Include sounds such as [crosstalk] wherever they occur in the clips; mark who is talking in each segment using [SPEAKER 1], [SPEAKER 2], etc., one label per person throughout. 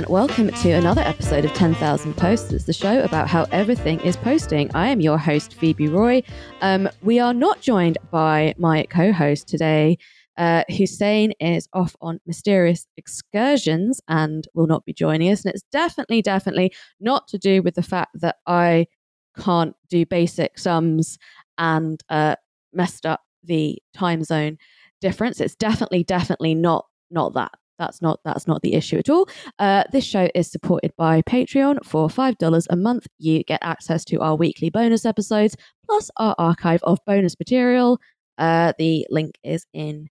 [SPEAKER 1] and welcome to another episode of 10,000 Posts. The show about how everything is posting. I am your host, Phoebe Roy. Um, we are not joined by my co host today. Uh, Hussein is off on mysterious excursions and will not be joining us. And it's definitely, definitely not to do with the fact that I can't do basic sums and uh, messed up the time zone difference. It's definitely, definitely not not that. That's not that's not the issue at all. Uh, this show is supported by Patreon for five dollars a month. You get access to our weekly bonus episodes plus our archive of bonus material. Uh, the link is in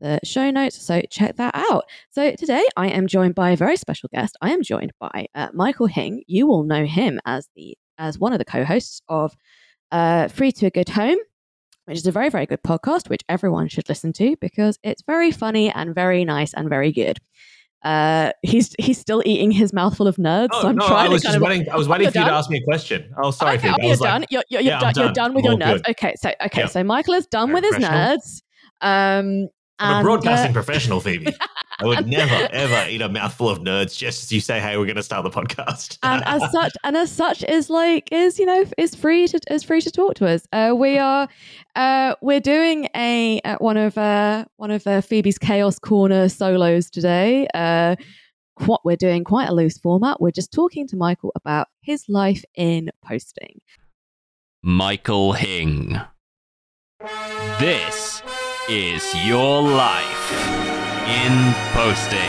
[SPEAKER 1] the show notes, so check that out. So today I am joined by a very special guest. I am joined by uh, Michael Hing. You will know him as the as one of the co-hosts of uh, Free to a Good Home which is a very, very good podcast, which everyone should listen to because it's very funny and very nice and very good. Uh, he's he's still eating his mouthful of nerds.
[SPEAKER 2] Oh,
[SPEAKER 1] so I'm
[SPEAKER 2] no,
[SPEAKER 1] trying
[SPEAKER 2] I was
[SPEAKER 1] to
[SPEAKER 2] waiting. I was waiting for you to ask me a question. Oh, sorry,
[SPEAKER 1] okay, oh, you're
[SPEAKER 2] like,
[SPEAKER 1] done. You're, you're,
[SPEAKER 2] yeah, I'm
[SPEAKER 1] done. you're
[SPEAKER 2] done.
[SPEAKER 1] done with
[SPEAKER 2] I'm
[SPEAKER 1] your nerds.
[SPEAKER 2] good.
[SPEAKER 1] Okay, so okay,
[SPEAKER 2] Yeah.
[SPEAKER 1] so Michael is done
[SPEAKER 2] Very
[SPEAKER 1] with his nerds. Um,
[SPEAKER 2] I'm a broadcasting
[SPEAKER 1] uh,
[SPEAKER 2] professional, Phoebe. [laughs] I would never, ever eat a mouthful of nerds just as you say, "Hey, we're going to start the podcast."
[SPEAKER 1] and as [laughs] such and as such is like is you know is free to is free to talk to us uh we are uh we're doing a uh, one of uh one of uh, phoebe's chaos corner solos today uh what we're doing quite a loose format we're just talking to michael about his life in posting
[SPEAKER 3] Michael Hing. This is your life in posting.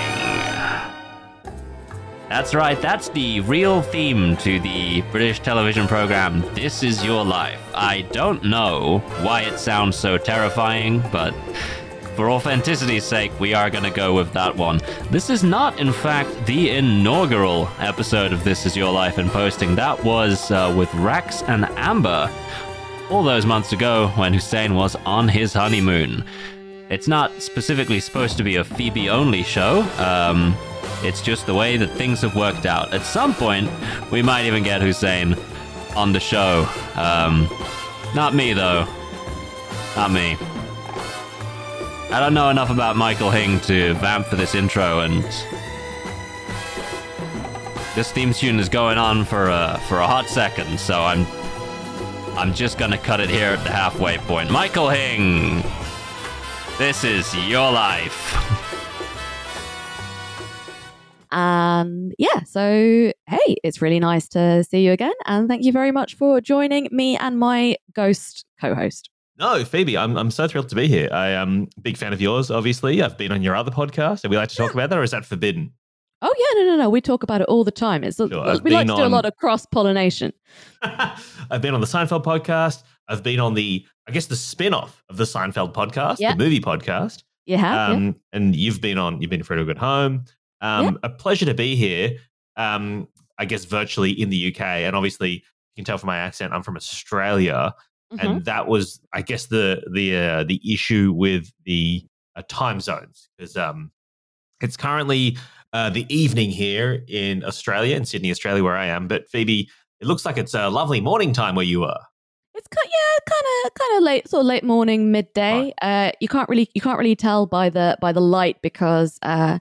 [SPEAKER 3] That's right, that's the real theme to the British television program This Is Your Life. I don't know why it sounds so terrifying, but for authenticity's sake, we are going to go with that one. This is not, in fact, the inaugural episode of This Is Your Life in Posting. That was uh, with Rex and Amber all those months ago when Hussein was on his honeymoon. It's not specifically supposed to be a Phoebe only show. Um, it's just the way that things have worked out. At some point, we might even get Hussein on the show. Um, not me, though. Not me. I don't know enough about Michael Hing to vamp for this intro, and this theme tune is going on for a for a hot second. So I'm I'm just gonna cut it here at the halfway point. Michael Hing, this is your life.
[SPEAKER 1] and yeah so hey it's really nice to see you again and thank you very much for joining me and my ghost co-host
[SPEAKER 2] no, Phoebe, I'm I'm so thrilled to be here. I am a big fan of yours. Obviously, I've been on your other podcast. and we like to talk about that, or is that forbidden?
[SPEAKER 1] Oh yeah, no, no, no. We talk about it all the time. It's
[SPEAKER 2] Sure,
[SPEAKER 1] we like to do a lot of cross pollination. [laughs]
[SPEAKER 2] I've been on the Seinfeld podcast. I've been on the, I guess, the spin-off of the Seinfeld podcast,
[SPEAKER 1] Yeah.
[SPEAKER 2] the movie podcast.
[SPEAKER 1] You have, yeah.
[SPEAKER 2] um, and you've been on you've been a good home um, a pleasure to be here um, i guess virtually in the uk and obviously you can tell from my accent i'm from australia
[SPEAKER 1] Mhm.
[SPEAKER 2] and that was i guess the the uh, the issue with the uh, time zones because um, it's currently uh, the evening here in australia in sydney australia where i am but phoebe it looks like it's a lovely morning time where you are
[SPEAKER 1] It's kind, yeah, kind of, kind of late, sort of late morning, midday. Uh, you can't really, you can't really tell by the by the light because uh,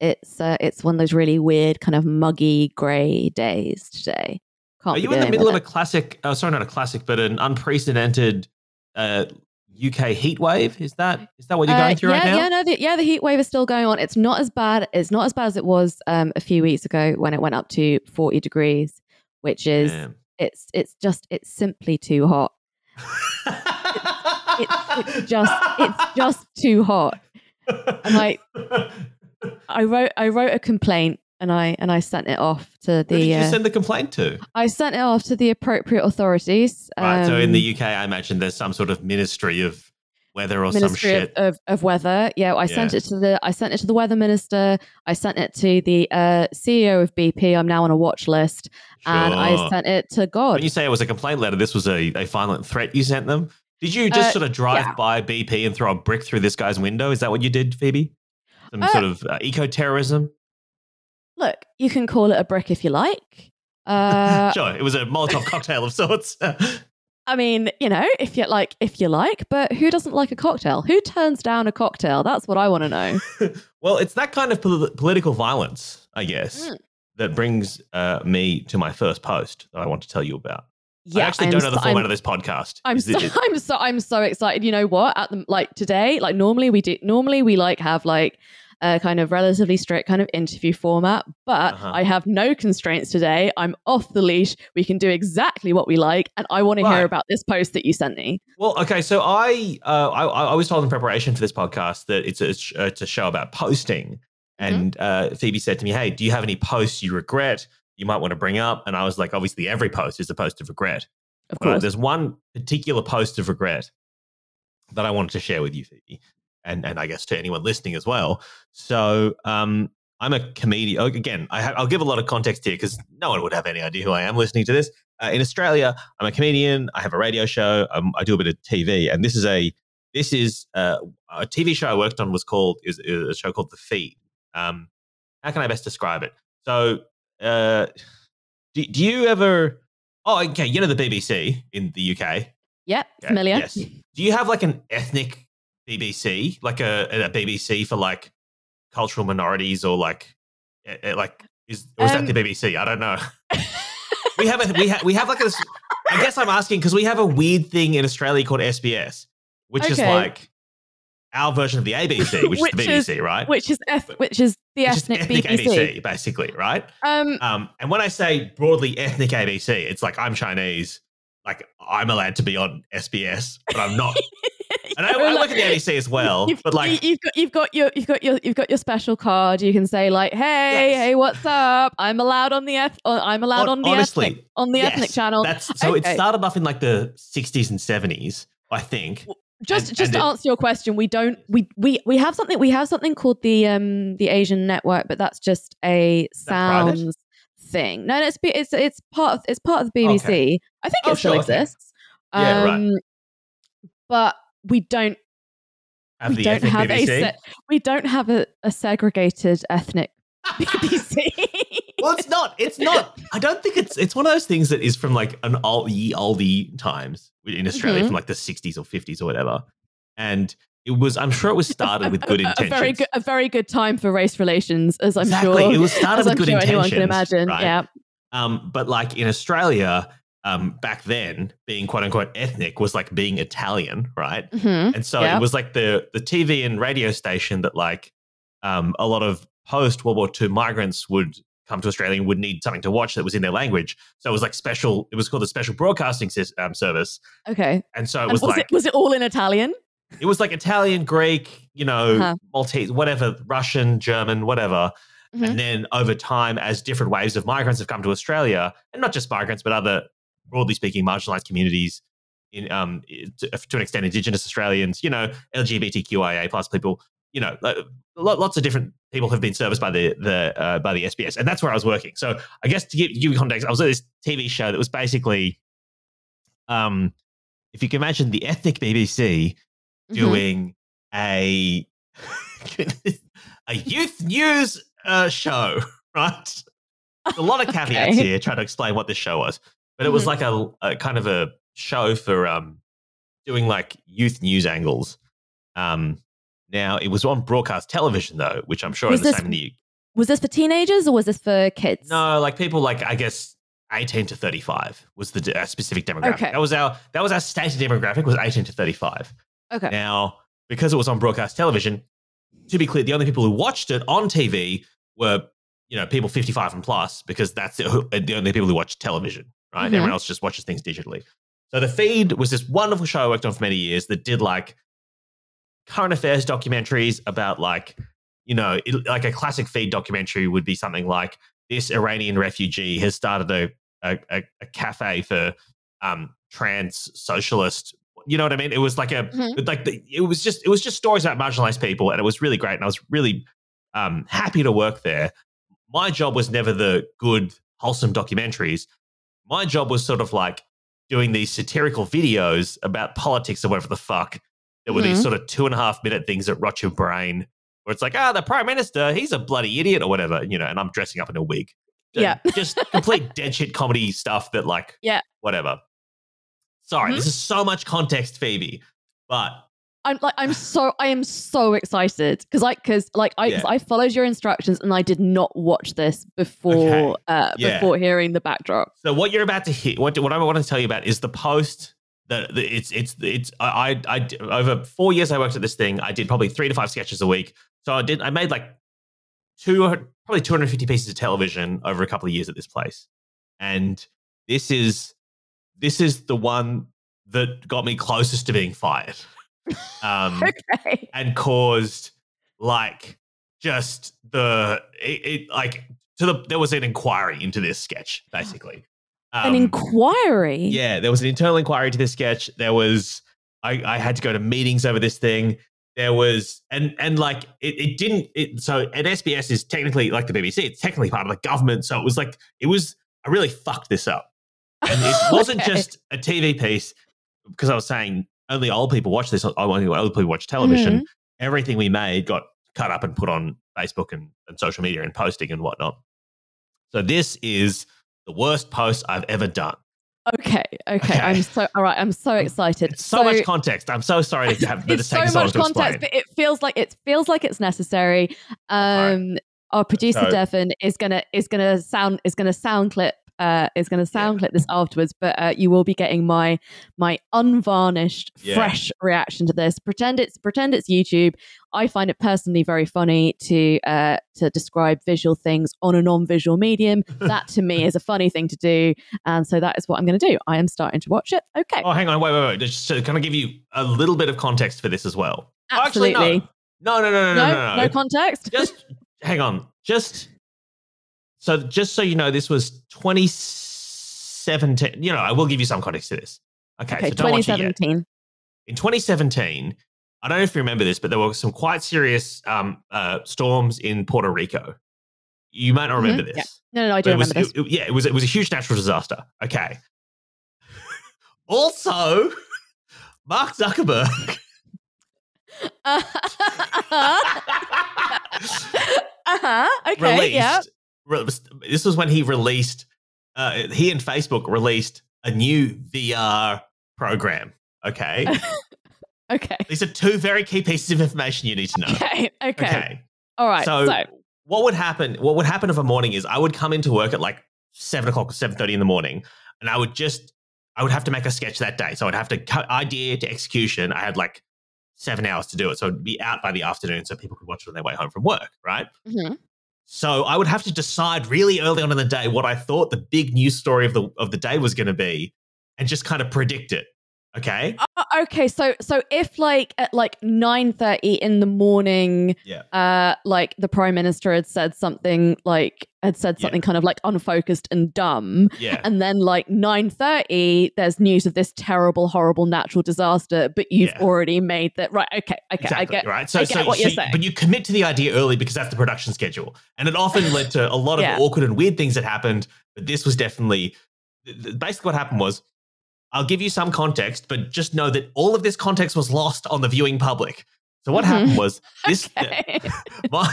[SPEAKER 1] it's uh, it's one of those really weird, kind of muggy grey days today. Can't
[SPEAKER 2] Are you in the middle of
[SPEAKER 1] with
[SPEAKER 2] a classic? Uh, sorry, not a classic, but an unprecedented uh, UK heat wave. Is that is that what you're going
[SPEAKER 1] Uh,
[SPEAKER 2] through
[SPEAKER 1] yeah,
[SPEAKER 2] right now?
[SPEAKER 1] yeah, no, the, yeah. The heat wave is still going on. It's not as bad. It's not as bad as it was um, a few weeks ago when it went up to forty degrees, which is
[SPEAKER 2] Damn.
[SPEAKER 1] it's it's just it's simply too hot. it's, it's just it's just too hot. And like [laughs] I wrote I wrote a complaint and I and I sent it off to
[SPEAKER 2] Who did
[SPEAKER 1] the
[SPEAKER 2] you
[SPEAKER 1] uh,
[SPEAKER 2] send the complaint to?
[SPEAKER 1] I sent it off to the appropriate authorities.
[SPEAKER 2] Right. so in
[SPEAKER 1] um,
[SPEAKER 2] the UK, I imagine there's some sort of ministry of weather or some
[SPEAKER 1] Ministry of,
[SPEAKER 2] shit.
[SPEAKER 1] of, of Weather. Yeah, I sent it to the I sent it to the weather minister. I sent it to the uh, CEO of BP. I'm now on a watch list, sure. and I sent it to God.
[SPEAKER 2] When you say it was a complaint letter, this was a, a violent threat you sent them. Did you just
[SPEAKER 1] Uh,
[SPEAKER 2] sort of drive
[SPEAKER 1] yeah.
[SPEAKER 2] by BP and throw a brick through this guy's window? Is that what you did, Phoebe? Some
[SPEAKER 1] Uh,
[SPEAKER 2] sort of uh, eco terrorism?
[SPEAKER 1] Look, you can call it a brick if you like. [laughs] Uh,
[SPEAKER 2] sure, it was a Molotov cocktail of sorts. [laughs]
[SPEAKER 1] I mean, you know, if you like, if you like, but who doesn't like a cocktail? Who turns down a cocktail? That's what I want to know. [laughs]
[SPEAKER 2] well, it's that kind of pol- political violence, I guess,
[SPEAKER 1] Mm.
[SPEAKER 2] that brings uh, me to my first post that I want to tell you about.
[SPEAKER 1] Yeah,
[SPEAKER 2] I actually
[SPEAKER 1] I'm
[SPEAKER 2] don't know the
[SPEAKER 1] so-
[SPEAKER 2] format
[SPEAKER 1] I'm-
[SPEAKER 2] of this podcast.
[SPEAKER 1] I'm so,
[SPEAKER 2] it-
[SPEAKER 1] I'm so I'm so excited. You know what? At the like today, like normally we do normally we like have like a kind of relatively strict kind of interview format, but
[SPEAKER 2] Uh-huh.
[SPEAKER 1] I have no constraints today. I'm off the leash. We can do exactly what we like, and I want to hear about this post that you sent me.
[SPEAKER 2] Well, okay, so I, uh, I I was told in preparation for this podcast that it's a, uh, it's a show about posting,
[SPEAKER 1] Mm-hmm.
[SPEAKER 2] and uh, Phoebe said to me, "Hey, do you have any posts you regret you might want to bring up?" And I was like, "Obviously, every post is a post of regret.
[SPEAKER 1] Of course.
[SPEAKER 2] there's one particular post of regret that I wanted to share with you, Phoebe, and and I guess to anyone listening as well. So, um, I'm a comedian. oh, Again, I ha- I'll give a lot of context here because no one would have any idea who I am listening to this. Uh, in Australia, I'm a comedian. I have a radio show. Um, I do a bit of TV, and this is a this is uh, a TV show I worked on was called is, is a show called The Feed. Um, how can I best describe it? So, uh, do, do you ever? Oh, okay. You know the BBC in the UK.
[SPEAKER 1] Yep,
[SPEAKER 2] Yeah,
[SPEAKER 1] familiar.
[SPEAKER 2] Yes. Do you have like an ethnic BBC, like a, a BBC for like cultural minorities, or like like is or is
[SPEAKER 1] Um,
[SPEAKER 2] that the BBC? I don't know. [laughs] we have a we have we have like a. I guess I'm asking because we have a weird thing in Australia called SBS, which is like our version of the ABC, which, [laughs]
[SPEAKER 1] Which
[SPEAKER 2] is
[SPEAKER 1] is-
[SPEAKER 2] the BBC, right?
[SPEAKER 1] Which is eth- which is the
[SPEAKER 2] Which is
[SPEAKER 1] ethnic,
[SPEAKER 2] ethnic
[SPEAKER 1] BBC.
[SPEAKER 2] ABC, basically, right?
[SPEAKER 1] Um,
[SPEAKER 2] Um, and when I say broadly ethnic ABC, it's like I'm Chinese, like I'm allowed to be on SBS, but I'm not. [laughs] And I, I
[SPEAKER 1] like-
[SPEAKER 2] work at the ABC as well,
[SPEAKER 1] You've,
[SPEAKER 2] but like,
[SPEAKER 1] you- you've got you've got your you've got your you've got your special card. You can say like, "Hey,
[SPEAKER 2] Yes.
[SPEAKER 1] hey, what's up? I'm allowed on the eth- I'm allowed
[SPEAKER 2] Hon-
[SPEAKER 1] on the
[SPEAKER 2] honestly,
[SPEAKER 1] ethnic on the
[SPEAKER 2] yes,
[SPEAKER 1] ethnic channel."
[SPEAKER 2] That's so. It started off in like the 60s and 70s, I think.
[SPEAKER 1] just
[SPEAKER 2] and-
[SPEAKER 1] just
[SPEAKER 2] and
[SPEAKER 1] to
[SPEAKER 2] it-
[SPEAKER 1] answer your question, we don't we we we have something we have something called the um the Asian network, but that's just a sounds thing. No, no, it's it's it's part of it's part of the BBC. I think
[SPEAKER 2] Oh,
[SPEAKER 1] it still
[SPEAKER 2] sure, okay.
[SPEAKER 1] exists.
[SPEAKER 2] Yeah, right.
[SPEAKER 1] Um, But we don't
[SPEAKER 2] Have
[SPEAKER 1] we don't have a se- we don't have a, a segregated ethnic [laughs] BBC.
[SPEAKER 2] well, it's not. It's not. I don't think it's. It's one of those things that is from like an old ye oldie times in Australia,
[SPEAKER 1] Mhm.
[SPEAKER 2] from like the 60s or 50s or whatever. And it was. I'm sure it was started with good intentions. [laughs]
[SPEAKER 1] A very good, a very good time for race relations, as I'm
[SPEAKER 2] exactly.
[SPEAKER 1] sure.
[SPEAKER 2] It was started
[SPEAKER 1] as
[SPEAKER 2] with
[SPEAKER 1] I'm
[SPEAKER 2] good
[SPEAKER 1] sure
[SPEAKER 2] intentions.
[SPEAKER 1] anyone can imagine.
[SPEAKER 2] right?
[SPEAKER 1] Yeah.
[SPEAKER 2] Um, but like in Australia, um, back then, being quote unquote ethnic was like being Italian, right?
[SPEAKER 1] Mhm.
[SPEAKER 2] And so
[SPEAKER 1] Yeah.
[SPEAKER 2] it was like the the TV and radio station that like um, a lot of post World War II migrants would come to Australia and would need something to watch that was in their language. So it was like special. It was called the Special Broadcasting um, Service,
[SPEAKER 1] Okay.
[SPEAKER 2] and so it
[SPEAKER 1] And
[SPEAKER 2] was,
[SPEAKER 1] was,
[SPEAKER 2] like
[SPEAKER 1] it was it all in Italian?
[SPEAKER 2] It was like Italian, Greek, you know,
[SPEAKER 1] Uh-huh.
[SPEAKER 2] Maltese, whatever, Russian, German, whatever.
[SPEAKER 1] Mhm.
[SPEAKER 2] And then over time, as different waves of migrants have come to Australia, and not just migrants, but other, broadly speaking, marginalized communities, in um, to, to an extent, Indigenous Australians, you know, LGBTQIA plus people, you know, uh, lots of different people have been serviced by the the uh, by the SBS, and that's where I was working. So I guess to give, give you context, I was at this TV show that was basically, um, if you can imagine the ethnic BBC
[SPEAKER 1] Mhm.
[SPEAKER 2] doing a a youth news uh, show, [laughs] right? A lot of [laughs] caveats
[SPEAKER 1] Okay.
[SPEAKER 2] here trying to explain what this show was, but it was
[SPEAKER 1] Mhm.
[SPEAKER 2] like a, a kind of a show for um doing like youth news angles. Um, now it was on broadcast television though, which I'm sure
[SPEAKER 1] Was
[SPEAKER 2] is the
[SPEAKER 1] this-
[SPEAKER 2] same in the
[SPEAKER 1] Was this for teenagers or was this for kids?
[SPEAKER 2] no, like people like I guess 18 to 35 was the uh, specific demographic.
[SPEAKER 1] Okay.
[SPEAKER 2] That was our that was our stated demographic was 18 to 35.
[SPEAKER 1] Okay.
[SPEAKER 2] Now, because it was on broadcast television, to be clear, the only people who watched it on TV were, you know, people 55 and plus, because that's the, the only people who watch television, right?
[SPEAKER 1] Mhm.
[SPEAKER 2] Everyone else just watches things digitally. So the feed was this wonderful show I worked on for many years that did like current affairs documentaries about like, you know, it, like a classic feed documentary would be something like this Iranian refugee has started a a, a, a cafe for um, trans socialist. You know what I mean? It was like a
[SPEAKER 1] Mhm.
[SPEAKER 2] like the, it was just it was just stories about marginalized people, and it was really great. And I was really um, happy to work there. My job was never the good, wholesome documentaries. My job was sort of like doing these satirical videos about politics or whatever the fuck. There were these
[SPEAKER 1] Mhm.
[SPEAKER 2] sort of two and a half minute things that rot your brain, where it's like, ah, the prime minister, he's a bloody idiot or whatever, you know. And I'm dressing up in a wig.
[SPEAKER 1] Yeah.
[SPEAKER 2] just complete [laughs] dead shit comedy stuff that like,
[SPEAKER 1] Yeah.
[SPEAKER 2] whatever. Sorry,
[SPEAKER 1] Mhm.
[SPEAKER 2] this is so much context, Phoebe. But
[SPEAKER 1] I'm like I'm so I am so excited because like because like I
[SPEAKER 2] Yeah.
[SPEAKER 1] I followed your instructions and I did not watch this before
[SPEAKER 2] Okay.
[SPEAKER 1] uh
[SPEAKER 2] Yeah.
[SPEAKER 1] before hearing the backdrop.
[SPEAKER 2] So what you're about to hear, what, what I want to tell you about is the post that that it's it's it's I, I I over four years I worked at this thing. I did probably three to five sketches a week. So I did I made like two probably 250 pieces of television over a couple of years at this place, and this is this is the one that got me closest to being fired, um, [laughs]
[SPEAKER 1] Okay.
[SPEAKER 2] and caused like just the it, it like to the there was an inquiry into this sketch [gasps] basically.
[SPEAKER 1] An
[SPEAKER 2] Um,
[SPEAKER 1] inquiry.
[SPEAKER 2] yeah, there was an internal inquiry to this sketch. There was I, I had to go to meetings over this thing. There was and and like it, it didn't it, so and SBS is technically like the BBC, it's technically part of the government. So it was like it was I really fucked this up. And it [laughs] wasn't
[SPEAKER 1] Okay.
[SPEAKER 2] just a TV piece because I was saying only old people watch this. I Only old people watch television.
[SPEAKER 1] Mm-hmm.
[SPEAKER 2] Everything we made got cut up and put on Facebook and, and social media and posting and whatnot. So this is the worst post I've ever done.
[SPEAKER 1] Okay, okay.
[SPEAKER 2] Okay.
[SPEAKER 1] I'm so all right. I'm so [laughs] excited.
[SPEAKER 2] It's so, much context. I'm so sorry to have [laughs]
[SPEAKER 1] it's so
[SPEAKER 2] so
[SPEAKER 1] much context,
[SPEAKER 2] explain.
[SPEAKER 1] but it feels like it feels like it's necessary. Um, our producer
[SPEAKER 2] So-
[SPEAKER 1] Devon is gonna is gonna sound is gonna sound clip uh is gonna sound clip this afterwards, but uh, you will be getting my my unvarnished,
[SPEAKER 2] Yeah.
[SPEAKER 1] fresh reaction to this. Pretend it's pretend it's YouTube. I find it personally very funny to uh to describe visual things on a non-visual medium. [laughs] that to me is a funny thing to do, and so that is what I'm going to do. I am starting to watch it. Okay,
[SPEAKER 2] Oh, hang on, wait, wait, wait. Just to kind of give you a little bit of context for this as well.
[SPEAKER 1] Absolutely.
[SPEAKER 2] Actually, no. No, no, no, no,
[SPEAKER 1] no,
[SPEAKER 2] no, no.
[SPEAKER 1] no context.
[SPEAKER 2] just hang on. Just so, just so you know, this was 2017. You know, I will give you some context to this. Okay,
[SPEAKER 1] okay,
[SPEAKER 2] so don't watch it yet.
[SPEAKER 1] 2017.
[SPEAKER 2] in 2017, I don't know if you remember this, but there were some quite serious um, uh, storms in Puerto Rico. You might not remember
[SPEAKER 1] Mhm,
[SPEAKER 2] this.
[SPEAKER 1] No, no, no, I do
[SPEAKER 2] it was,
[SPEAKER 1] remember this.
[SPEAKER 2] it- yeah, it was it was a huge natural disaster. Okay. [laughs] also, [laughs] Mark Zuckerberg. [laughs]
[SPEAKER 1] uh-huh. Okay.
[SPEAKER 2] released.
[SPEAKER 1] Yeah.
[SPEAKER 2] This was when he released. Uh, he and Facebook released a new VR program. Okay, [laughs]
[SPEAKER 1] Okay.
[SPEAKER 2] these are two very key pieces of information you need to know. [laughs]
[SPEAKER 1] Okay. Okay.
[SPEAKER 2] okay.
[SPEAKER 1] All right.
[SPEAKER 2] So,
[SPEAKER 1] So,
[SPEAKER 2] what would happen? What would happen of a morning is I would come into work at like seven o'clock or seven thirty in the morning, and I would just I would have to make a sketch that day. So I'd have to cut idea to execution. I had like seven hours to do it, so it'd be out by the afternoon, so people could watch it on their way home from work, right?
[SPEAKER 1] Mhm.
[SPEAKER 2] So I would have to decide really early on in the day what I thought the big news story of the of the day was going to be, and just kind of predict it. Okay.
[SPEAKER 1] Uh, okay. So, so if like at like nine thirty in the morning,
[SPEAKER 2] Yeah.
[SPEAKER 1] uh, like the prime minister had said something like had said
[SPEAKER 2] Yeah.
[SPEAKER 1] something kind of like unfocused and dumb,
[SPEAKER 2] Yeah.
[SPEAKER 1] and then like nine thirty, there's news of this terrible, horrible natural disaster, but you've
[SPEAKER 2] Yeah.
[SPEAKER 1] already made that right. Okay. Okay.
[SPEAKER 2] Exactly,
[SPEAKER 1] I get.
[SPEAKER 2] right. So,
[SPEAKER 1] I get
[SPEAKER 2] so,
[SPEAKER 1] what
[SPEAKER 2] so
[SPEAKER 1] you're saying.
[SPEAKER 2] but you commit to the idea early because that's the production schedule, and it often led to a lot of
[SPEAKER 1] Yeah.
[SPEAKER 2] awkward and weird things that happened. But this was definitely basically what happened was. I'll give you some context, but just know that all of this context was lost on the viewing public. So what
[SPEAKER 1] Mhm.
[SPEAKER 2] happened was [laughs] this:
[SPEAKER 1] Okay. [laughs]
[SPEAKER 2] Mark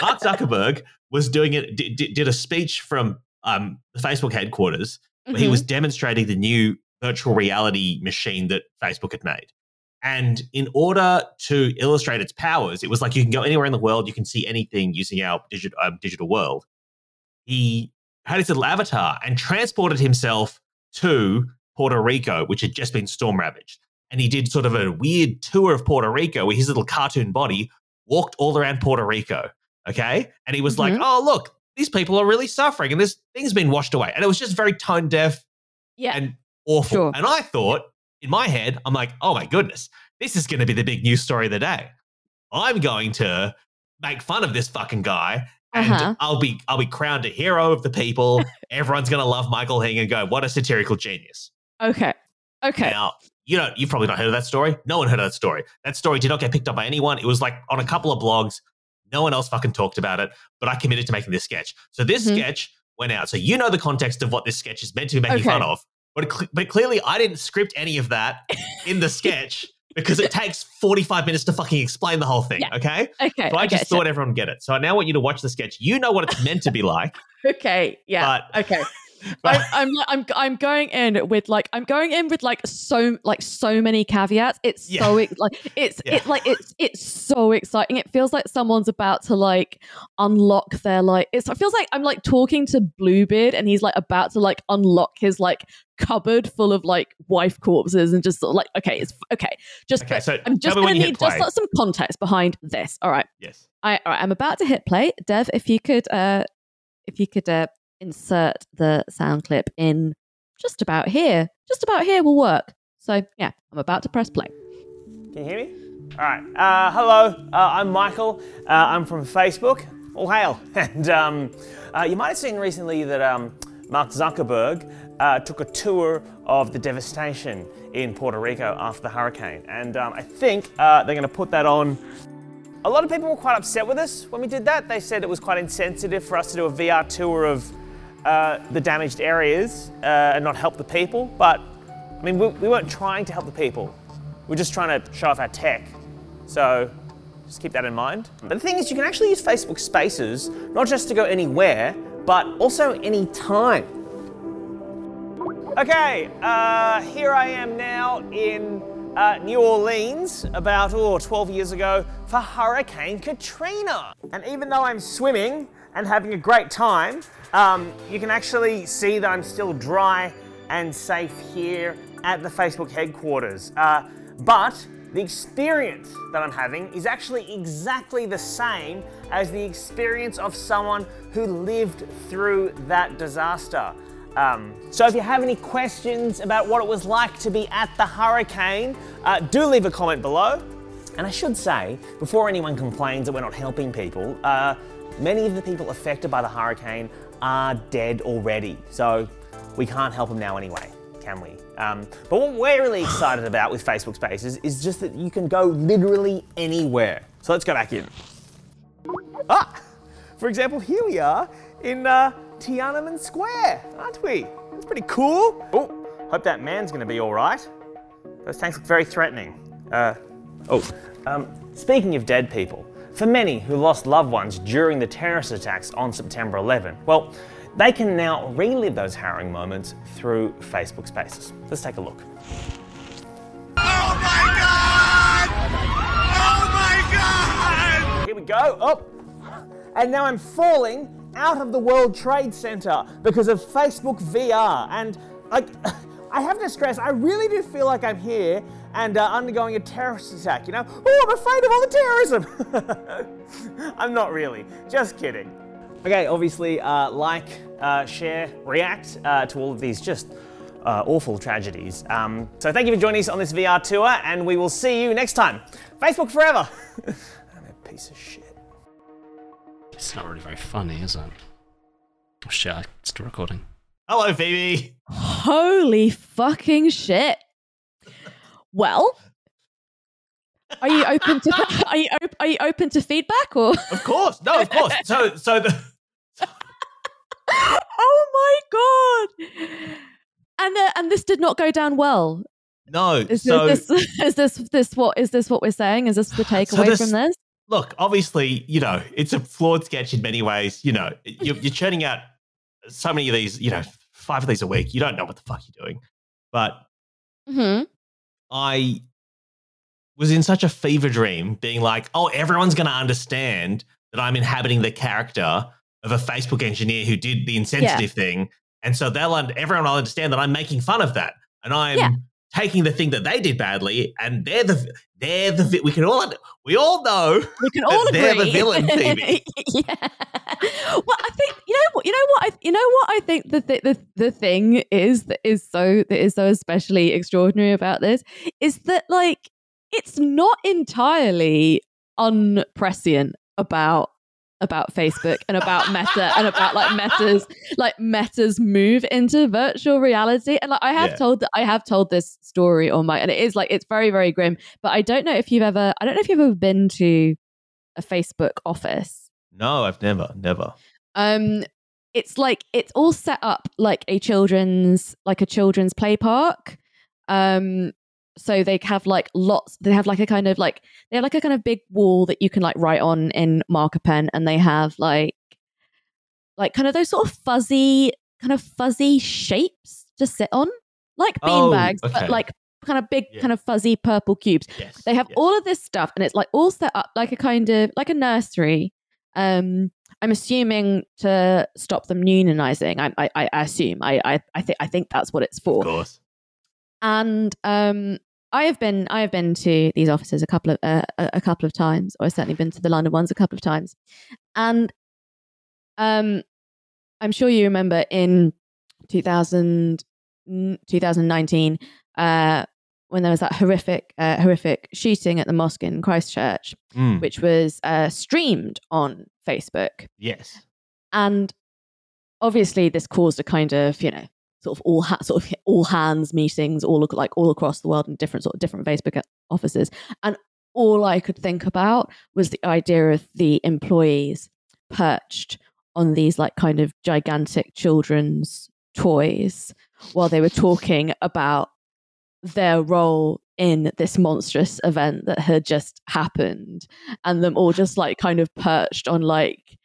[SPEAKER 2] Mark Zuckerberg was doing it, did, did a speech from um, the Facebook headquarters where he
[SPEAKER 1] Mhm.
[SPEAKER 2] was demonstrating the new virtual reality machine that Facebook had made. And in order to illustrate its powers, it was like you can go anywhere in the world, you can see anything using our digital um, digital world. He had his little avatar and transported himself to Puerto Rico, which had just been storm ravaged. And he did sort of a weird tour of Puerto Rico where his little cartoon body walked all around Puerto Rico. Okay. And he was like,
[SPEAKER 1] Mhm.
[SPEAKER 2] oh, look, these people are really suffering and this thing's been washed away. And it was just very tone deaf
[SPEAKER 1] yeah.
[SPEAKER 2] and awful.
[SPEAKER 1] Sure.
[SPEAKER 2] And I thought in my head, I'm like, oh my goodness, this is going to be the big news story of the day. I'm going to make fun of this fucking guy. And
[SPEAKER 1] Uh-huh.
[SPEAKER 2] I'll be I'll be crowned a hero of the people. [laughs] Everyone's gonna love Michael Hing and go, what a satirical genius.
[SPEAKER 1] Okay. Okay.
[SPEAKER 2] Now, you know, you've probably not heard of that story. No one heard of that story. That story did not get picked up by anyone. It was like on a couple of blogs. No one else fucking talked about it, but I committed to making this sketch. So this
[SPEAKER 1] Mhm.
[SPEAKER 2] sketch went out. So you know the context of what this sketch is meant to be making
[SPEAKER 1] Okay.
[SPEAKER 2] fun of. But, cle- but clearly, I didn't script any of that in the sketch [laughs] because it takes 45 minutes to fucking explain the whole thing.
[SPEAKER 1] Yeah.
[SPEAKER 2] Okay.
[SPEAKER 1] Okay.
[SPEAKER 2] So I, just
[SPEAKER 1] getcha.
[SPEAKER 2] thought everyone would get it. So I now want you to watch the sketch. You know what it's meant to be like, [laughs]
[SPEAKER 1] Okay. Yeah.
[SPEAKER 2] but
[SPEAKER 1] okay. [laughs] I'm, I'm I'm I'm going in with like I'm going in with like so like so many caveats. It's
[SPEAKER 4] Yeah.
[SPEAKER 1] so like it's
[SPEAKER 4] Yeah.
[SPEAKER 1] it like it's it's so exciting. It feels like someone's about to like unlock their like it's it feels like I'm like talking to Bluebeard and he's like about to like unlock his like cupboard full of like wife corpses and just sort of like okay it's okay just
[SPEAKER 4] Okay, so
[SPEAKER 1] I'm just gonna need just like, some context behind this. All right.
[SPEAKER 4] Yes.
[SPEAKER 1] I, all right, I'm about to hit play. Dev, if you could, uh, if you could uh, insert the sound clip in just about here, just about here will work. So yeah, I'm about to press play.
[SPEAKER 2] Can you hear me? All right. Uh, hello, uh, I'm Michael. Uh, I'm from Facebook. All hail. [laughs] And um, uh, you might have seen recently that um, Mark Zuckerberg uh, took a tour of the devastation in Puerto Rico after the hurricane. And um, I think uh, they're going to put that on. A lot of people were quite upset with us when we did that. They said it was quite insensitive for us to do a VR tour of uh, the damaged areas uh, and not help the people. But I mean, we, we weren't trying to help the people. We're just trying to show off our tech. So just keep that in mind. But the thing is, you can actually use Facebook Spaces not just to go anywhere, but also anytime. Okay, uh, here I am now in uh, New Orleans about oh, 12 years ago for Hurricane Katrina. And even though I'm swimming and having a great time, um, you can actually see that I'm still dry and safe here at the Facebook headquarters. Uh, but the experience that I'm having is actually exactly the same as the experience of someone who lived through that disaster. Um, so if you have any questions about what it was like to be at the hurricane, uh, do leave a comment below. And I should say, before anyone complains that we're not helping people, uh, many of the people affected by the hurricane are dead already. So we can't help them now anyway, can we? Um, but what we're really excited [sighs] about with Facebook Spaces is just that you can go literally anywhere. So let's go back in. Ah, for example, here we are in uh, Tiananmen Square, aren't we? That's pretty cool. Oh, hope that man's gonna be all right. Those tanks look very threatening. Uh, oh, um, speaking of dead people, for many who lost loved ones during the terrorist attacks on September 11, well, they can now relive those harrowing moments through Facebook Spaces. Let's take a look.
[SPEAKER 5] Oh my god! Oh my god!
[SPEAKER 2] Here we go. Oh, and now I'm falling out of the World Trade Center because of Facebook VR. And like, [sighs] I have to stress, I really do feel like I'm here and uh, undergoing a terrorist attack. You know? Oh, I'm afraid of all the terrorism. [laughs] I'm not really. Just kidding. Okay, obviously, uh, like, uh, share, react uh, to all of these just uh, awful tragedies. Um, so thank you for joining us on this VR tour, and we will see you next time. Facebook forever. [laughs] I'm a piece of shit.
[SPEAKER 3] It's not really very funny, is it? Oh shit, I'm still recording.
[SPEAKER 4] Hello, Phoebe.
[SPEAKER 1] Holy fucking shit! Well, are you open to [laughs] are you op- are you open to feedback or?
[SPEAKER 4] Of course. No, of course. [laughs] So, so the
[SPEAKER 1] oh my god! And uh, and this did not go down well.
[SPEAKER 4] no.
[SPEAKER 1] Is
[SPEAKER 4] so
[SPEAKER 1] this, is this [laughs] this what is this what we're saying? Is this the [sighs] takeaway
[SPEAKER 4] this-
[SPEAKER 1] from this?
[SPEAKER 4] look, obviously, you know, it's a flawed sketch in many ways. You know, you're, you're churning out so many of these. You know, five of these a week. You don't know what the fuck you're doing. But
[SPEAKER 1] hmm
[SPEAKER 4] I was in such a fever dream, being like, oh, everyone's going to understand that I'm inhabiting the character of a Facebook engineer who did the insensitive thing, and so they'll everyone will understand that I'm making fun of that, and I'm
[SPEAKER 1] Yeah.
[SPEAKER 4] Taking the thing that they did badly, and they're the they're the we can all we all know
[SPEAKER 1] We can all agree.
[SPEAKER 4] They're the villain, [laughs] Phoebe.
[SPEAKER 1] yeah. Well, I think you know what you know what I you know what I think the th- the the thing is that is so that is so especially extraordinary about this is that like it's not entirely unprescient about about Facebook and about Meta and about like Meta's like Meta's move into virtual reality. And like I have
[SPEAKER 4] Yeah.
[SPEAKER 1] told I have told this story on my and it is like it's very very grim. But I don't know if you've ever I don't know if you've ever been to a Facebook office.
[SPEAKER 4] No, I've never, never.
[SPEAKER 1] Um, it's like it's all set up like a children's like a children's play park. Um, so they have like lots. They have like a kind of like they have like a kind of big wall that you can like write on in marker pen, and they have like like kind of those sort of fuzzy kind of fuzzy shapes to sit on, like
[SPEAKER 2] Oh,
[SPEAKER 1] beanbags,
[SPEAKER 2] okay.
[SPEAKER 1] but like kind of big,
[SPEAKER 2] Yeah.
[SPEAKER 1] kind of fuzzy purple cubes.
[SPEAKER 2] Yes.
[SPEAKER 1] They have
[SPEAKER 2] yes.
[SPEAKER 1] all of this stuff, and it's like all set up like a kind of like a nursery. Um, I'm assuming to stop them unionizing. I, I, I assume. I, I, I think, I think that's what it's for
[SPEAKER 2] Of course.
[SPEAKER 1] and um I have been I have been to these offices a couple of uh, a couple of times, or I've certainly been to the London ones a couple of times, and um, I'm sure you remember in 2000, 2019 uh, when there was that horrific uh, horrific shooting at the mosque in Christchurch,
[SPEAKER 2] Mm,
[SPEAKER 1] which was uh, streamed on Facebook,
[SPEAKER 2] yes.
[SPEAKER 1] and obviously this caused a kind of you know sort of all ha- sort of all hands meetings all ac- like all across the world in different sort of different Facebook uh, offices. And all I could think about was the idea of the employees perched on these like kind of gigantic children's toys while they were talking about their role in this monstrous event that had just happened. And them all just like kind of perched on like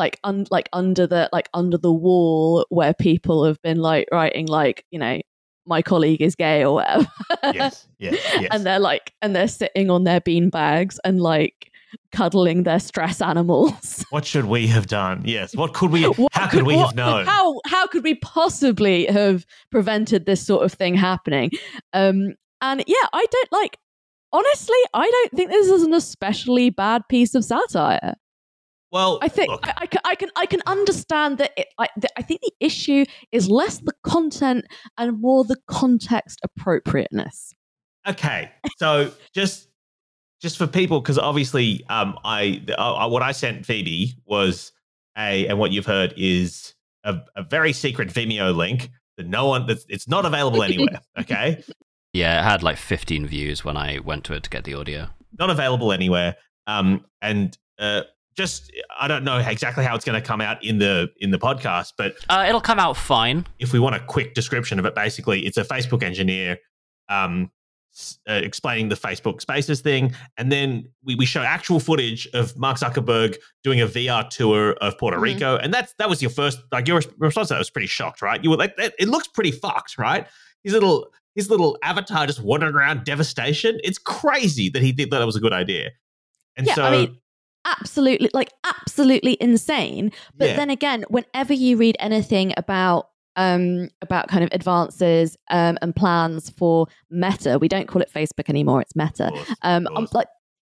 [SPEAKER 1] like un- like under the like under the wall where people have been like writing like you know my colleague is gay or whatever
[SPEAKER 2] Yes. Yes. [laughs] Yes.
[SPEAKER 1] and they're like and they're sitting on their bean bags and like cuddling their stress [laughs] animals
[SPEAKER 2] what should we have done? Yes. What could we? [laughs]
[SPEAKER 1] What
[SPEAKER 2] how could we
[SPEAKER 1] what-
[SPEAKER 2] have known?
[SPEAKER 1] How how could we possibly have prevented this sort of thing happening? Um, and yeah, I don't like. Honestly, I don't think this is an especially bad piece of satire.
[SPEAKER 2] Well,
[SPEAKER 1] I think I, I, can, I can I can understand that. It, I, the, I think the issue is less the content and more the context appropriateness.
[SPEAKER 2] okay. So just just for people, because obviously, um, I the, uh, what I sent Phoebe was a, and what you've heard is a, a very secret Vimeo link that no one. That's it's not available anywhere. [laughs] Okay.
[SPEAKER 3] Yeah, it had like 15 views when I went to it to get the audio.
[SPEAKER 2] not available anywhere. Um, and uh, just I don't know exactly how it's going to come out in the in the podcast, but
[SPEAKER 3] Uh, it'll come out fine.
[SPEAKER 2] if we want a quick description of it, basically, it's a Facebook engineer um, uh, explaining the Facebook Spaces thing, and then we, we show actual footage of Mark Zuckerberg doing a VR tour of Puerto
[SPEAKER 1] Mhm.
[SPEAKER 2] Rico, and that's that was your first like your response to that was pretty shocked, right? You were like, it looks pretty fucked, right? His little his little avatar just wandering around devastation. It's crazy that he did that. Was a good idea, and
[SPEAKER 1] Yeah,
[SPEAKER 2] so
[SPEAKER 1] I mean, absolutely, like absolutely insane. But
[SPEAKER 2] yeah.
[SPEAKER 1] then again, whenever you read anything about um about kind of advances um and plans for Meta, we don't call it Facebook anymore; it's Meta.
[SPEAKER 2] Course,
[SPEAKER 1] Um, I'm like,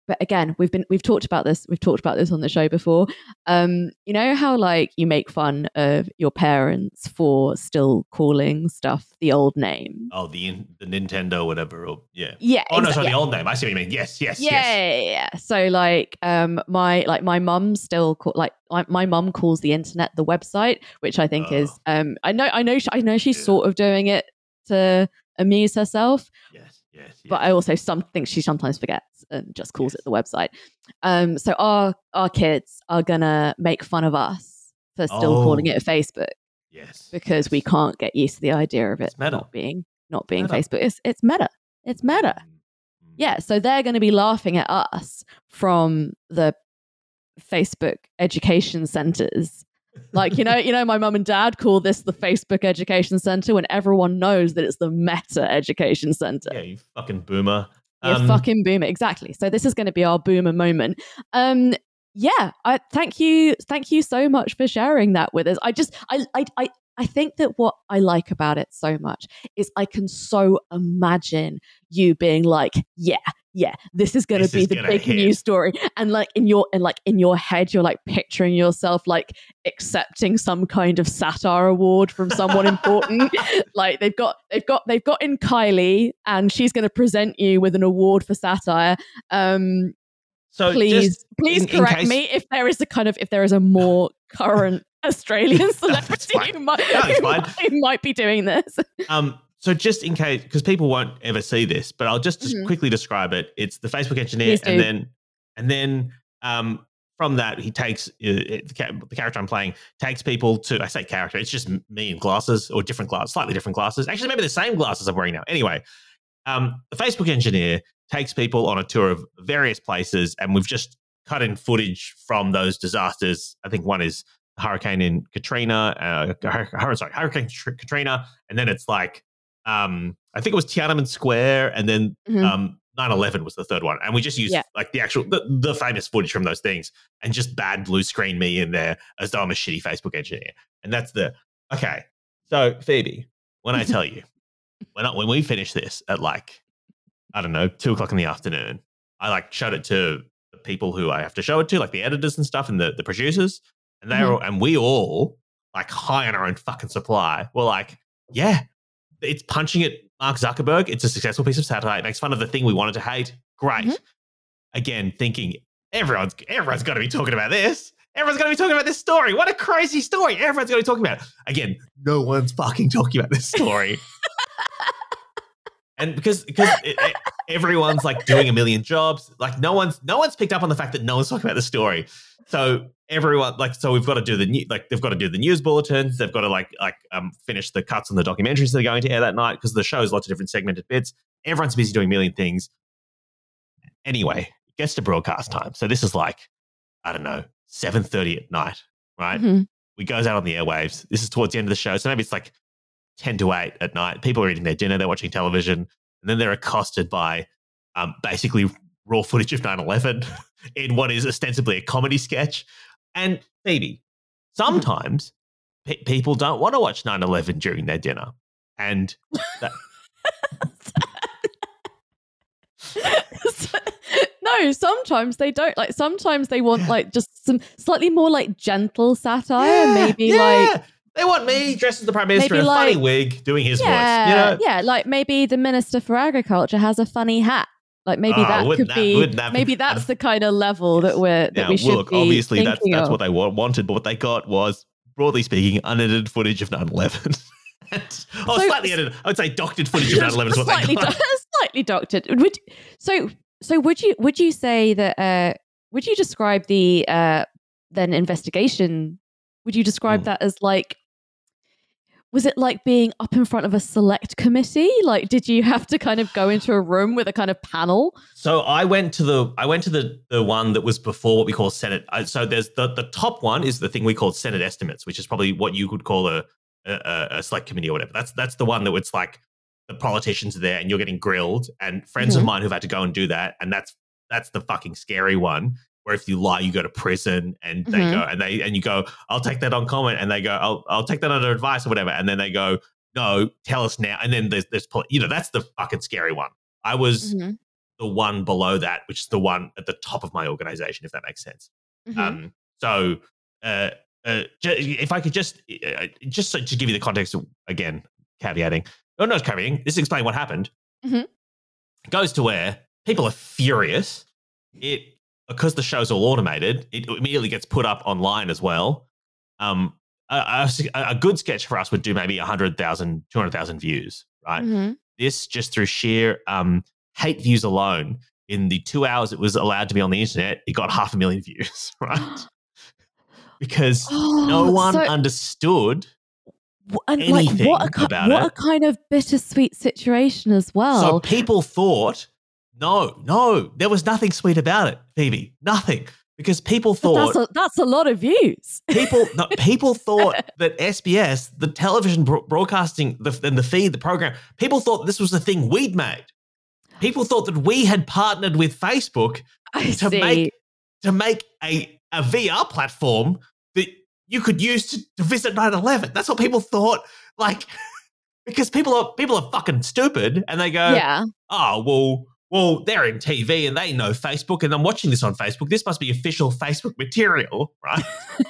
[SPEAKER 1] but again, we've been we've talked about this. We've talked about this on the show before. Um, you know how like you make fun of your parents for still calling stuff the old name.
[SPEAKER 2] oh the the Nintendo whatever, or yeah.
[SPEAKER 1] Yeah.
[SPEAKER 2] Oh no,
[SPEAKER 1] exa-
[SPEAKER 2] sorry, the old name. I see what you mean. Yes, yes,
[SPEAKER 1] yeah,
[SPEAKER 2] yes.
[SPEAKER 1] yeah. So like, um, my like my mum still call, like my, mum calls the internet the website, which I think is um, I know I know she, I know she's
[SPEAKER 2] Yeah.
[SPEAKER 1] sort of doing it to amuse herself,
[SPEAKER 2] Yes, yes, yes.
[SPEAKER 1] but I also some think she sometimes forgets and just calls it the website. Um, so our our kids are gonna make fun of us for still calling
[SPEAKER 2] Oh.
[SPEAKER 1] it Facebook
[SPEAKER 2] yes
[SPEAKER 1] because we can't get used to the idea of it not being not being
[SPEAKER 2] Meta.
[SPEAKER 1] Facebook. It's it's meta. It's meta.
[SPEAKER 2] Mm, mm.
[SPEAKER 1] Yeah, so they're going to be laughing at us from the Facebook education centers. Like, you know, you know, my mum and dad call this the Facebook education center when everyone knows that it's the Meta education center.
[SPEAKER 2] Yeah, you fucking boomer.
[SPEAKER 1] You
[SPEAKER 2] Um,
[SPEAKER 1] fucking boomer. Exactly. So this is going to be our boomer moment. Um, yeah, I thank you, thank you so much for sharing that with us. I just, I, I, I, I think that what I like about it so much is I can so imagine you being like, yeah, yeah, this is going to be the big
[SPEAKER 2] hit.
[SPEAKER 1] news story, and like in your and like in your head, you're like picturing yourself like accepting some kind of satire award from someone important. [laughs] like they've got they've got they've got in Kylie, and she's going to present you with an award for satire. Um,
[SPEAKER 2] so
[SPEAKER 1] please
[SPEAKER 2] just
[SPEAKER 1] please
[SPEAKER 2] in- in
[SPEAKER 1] correct
[SPEAKER 2] case-
[SPEAKER 1] me if there is a kind of if there is a more current Australian [laughs] celebrity who might, who might, be doing this. [laughs]
[SPEAKER 2] Um, so just in case, because people won't ever see this, but I'll just, just
[SPEAKER 1] Mhm.
[SPEAKER 2] quickly describe it. It's the Facebook engineer, and then and then um, from that he takes uh, it- the character I'm playing takes people to. I say character, it's just me in glasses or different glasses, slightly different glasses. Actually, maybe the same glasses I'm wearing now. Anyway, um, the Facebook engineer takes people on a tour of various places, and we've just cut in footage from those disasters. I think one is hurricane in Katrina, uh, sorry, Hurricane Tr- Katrina, and then it's like um, I think it was Tiananmen Square, and then
[SPEAKER 1] Mhm.
[SPEAKER 2] um, 9/11 was the third one, and we just used
[SPEAKER 1] Yeah.
[SPEAKER 2] like the actual the, the famous footage from those things, and just bad blue screen me in there as though I'm a shitty Facebook engineer, and that's the okay. So Phoebe, when I [laughs] tell you when I, when we finish this at like I don't know two o'clock in the afternoon, I like showed it to the people who I have to show it to, like the editors and stuff, and the the producers, and they are and we all like high on our own fucking supply. We're like, yeah, it's punching at Mark Zuckerberg. It's a successful piece of satire. It makes fun of the thing we wanted to hate. Great.
[SPEAKER 1] Mhm.
[SPEAKER 2] Again, thinking everyone's everyone's got to be talking about this. Everyone's going to be talking about this story. What a crazy story. Everyone's going to be talking about it. Again, no one's fucking talking about this story. and because because it, it- everyone's like doing a million jobs, like no one's no one's picked up on the fact that no one's talking about the story. So everyone like so we've got to do the new like they've got to do the news bulletins. They've got to like like um finish the cuts on the documentaries they're going to air that night because the show is lots of different segmented bits. Everyone's busy doing a million things. Anyway, it gets to broadcast time. So this is like I don't know seven thirty at night, right?
[SPEAKER 1] Mhm.
[SPEAKER 2] we goes out on the airwaves. This is towards the end of the show. So maybe it's like 10 to 8 at night. People are eating their dinner, they're watching television, and then they're accosted by um, basically raw footage of 9 11 [laughs] in what is ostensibly a comedy sketch. And Phoebe, mm-hmm. sometimes pe- people don't want to watch 9 11 during their dinner. And [laughs]
[SPEAKER 1] no, sometimes they don't. Like sometimes they want like just some slightly more like gentle satire, maybe like
[SPEAKER 2] they want me dressed as the prime minister
[SPEAKER 1] Maybe
[SPEAKER 2] in a funny wig doing his
[SPEAKER 1] yeah,
[SPEAKER 2] voice. You know?
[SPEAKER 1] yeah, like maybe the minister for agriculture has a funny hat. Like maybe
[SPEAKER 2] Oh,
[SPEAKER 1] that could
[SPEAKER 2] that-
[SPEAKER 1] be
[SPEAKER 2] that be-
[SPEAKER 1] maybe that's the kind of level that we're that
[SPEAKER 2] Now,
[SPEAKER 1] we should
[SPEAKER 2] look,
[SPEAKER 1] be
[SPEAKER 2] obviously that's that's
[SPEAKER 1] of.
[SPEAKER 2] what they wanted, but what they got was, broadly speaking, unedited footage of 9/11. [laughs] And- oh,
[SPEAKER 1] So-
[SPEAKER 2] slightly edited. I would say doctored footage of [laughs] 9/11 is what
[SPEAKER 1] slightly,
[SPEAKER 2] they got.
[SPEAKER 1] do- [laughs] slightly doctored. Would so so would you would you say that uh would you describe the uh then investigation would you describe
[SPEAKER 2] Hmm.
[SPEAKER 1] that as like was it like being up in front of a select committee like did you have to kind of go into a room with a kind of panel
[SPEAKER 2] So I went to the I went to the the one that was before what we call Senate. uh, So there's the the top one is the thing we call Senate estimates, which is probably what you could call a a, a- select committee or whatever. That's that's the one that it's like the politicians are there and you're getting grilled. And friends of
[SPEAKER 1] Mhm.
[SPEAKER 2] mine who've had to go and do that, and that's that's the fucking scary one. Where if you lie, you go to prison, and they
[SPEAKER 1] Mhm.
[SPEAKER 2] go and they and you go, I'll take that on comment, and they go, I'll I'll take that under advice or whatever, and then they go, No, tell us now, and then there's there's you know that's the fucking scary one. I was
[SPEAKER 1] Mhm,
[SPEAKER 2] the one below that, which is the one at the top of my organization, if that makes sense.
[SPEAKER 1] mhm.
[SPEAKER 2] Um, so, uh, uh, if I could just, uh, just so, to give you the context again, caveating, oh, no, caveating, this explain what happened.
[SPEAKER 1] Mhm.
[SPEAKER 2] Goes to where people are furious. It, because the show's all automated, it immediately gets put up online as well. Um, a, a, a good sketch for us would do maybe 100,000, 200,000 views, right?
[SPEAKER 1] Mhm.
[SPEAKER 2] this just through sheer um, hate views alone. In the two hours it was allowed to be on the internet, it got half a million views, [laughs] right? because [gasps] no one
[SPEAKER 1] so-
[SPEAKER 2] understood.
[SPEAKER 1] and like what a
[SPEAKER 2] anything about
[SPEAKER 1] what
[SPEAKER 2] it.
[SPEAKER 1] a kind of bittersweet situation as well.
[SPEAKER 2] So people thought, no, no, there was nothing sweet about it, Phoebe, nothing, because people thought
[SPEAKER 1] that's a, that's a lot of views
[SPEAKER 2] people no, people [laughs] thought that SBS, the television bro- broadcasting, the, and the feed, the program, people thought this was the thing we'd made. People thought that we had partnered with Facebook
[SPEAKER 1] I
[SPEAKER 2] to
[SPEAKER 1] see.
[SPEAKER 2] make to make a, a VR platform that you could use to, to visit 9-11. That's what people thought. Like [laughs] because people are people are fucking stupid and they go,
[SPEAKER 1] yeah
[SPEAKER 2] Oh, well, well, they're in TV and they know Facebook, and I'm watching this on Facebook. This must be official Facebook material, right? [laughs]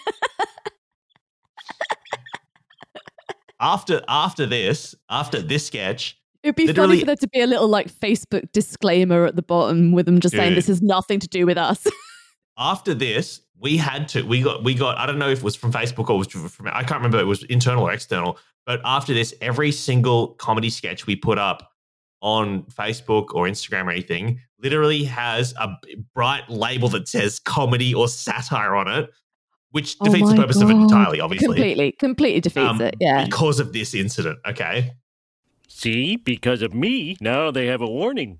[SPEAKER 2] after after this, after this sketch,
[SPEAKER 1] It'd be funny for there to be a little like Facebook disclaimer at the bottom with them just saying this has nothing to do with us. [laughs]
[SPEAKER 2] after this, we had to we got we got I don't know if it was from Facebook or was from I can't remember it was internal or external, but after this, every single comedy sketch we put up on Facebook or Instagram or anything literally has a bright label that says comedy or satire on it, which
[SPEAKER 1] Oh
[SPEAKER 2] defeats the
[SPEAKER 1] my
[SPEAKER 2] purpose of it entirely, obviously.
[SPEAKER 1] completely, completely defeats
[SPEAKER 2] um,
[SPEAKER 1] it. Yeah.
[SPEAKER 2] Because of this incident, okay?
[SPEAKER 6] See, because of me, now they have a warning.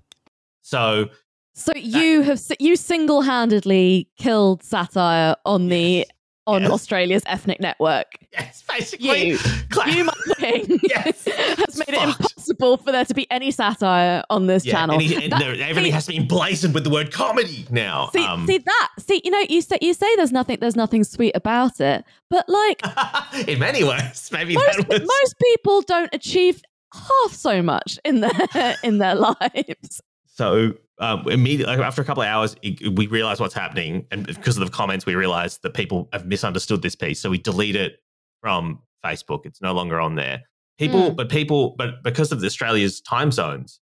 [SPEAKER 2] So
[SPEAKER 1] So you have you single handedly killed satire on the on
[SPEAKER 2] Yes.
[SPEAKER 1] Australia's ethnic network.
[SPEAKER 2] Yes, basically.
[SPEAKER 1] You,
[SPEAKER 2] Cla-
[SPEAKER 1] you, [laughs]
[SPEAKER 2] Yes.
[SPEAKER 1] has made it impossible for there to be any satire on this
[SPEAKER 2] Yeah,
[SPEAKER 1] channel.
[SPEAKER 2] and, he, and
[SPEAKER 1] That-
[SPEAKER 2] everything
[SPEAKER 1] see-
[SPEAKER 2] has to be emblazoned with the word comedy now.
[SPEAKER 1] See,
[SPEAKER 2] Um,
[SPEAKER 1] see that. See, you know, you say you say there's nothing, there's nothing sweet about it, but like [laughs]
[SPEAKER 2] in many ways, maybe
[SPEAKER 1] most,
[SPEAKER 2] that was.
[SPEAKER 1] most people don't achieve half so much in their [laughs] in their lives.
[SPEAKER 2] So um, immediately after a couple of hours, it, we realize what's happening, and because of the comments, we realize that people have misunderstood this piece. So we delete it from Facebook. It's no longer on there. People,
[SPEAKER 1] Mm.
[SPEAKER 2] but people, but because of Australia's time zones,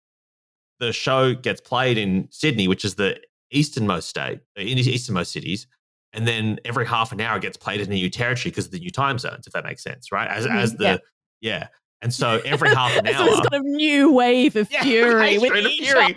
[SPEAKER 2] the show gets played in Sydney, which is the easternmost state, in the easternmost cities. And then every half an hour it gets played in a new territory because of the new time zones, if that makes sense, right? As
[SPEAKER 1] Mhm,
[SPEAKER 2] as the
[SPEAKER 1] yeah.
[SPEAKER 2] yeah. And so [laughs] every half an [laughs]
[SPEAKER 1] so it's got a new wave of
[SPEAKER 2] Yeah, [laughs]
[SPEAKER 1] fury with
[SPEAKER 2] of fury.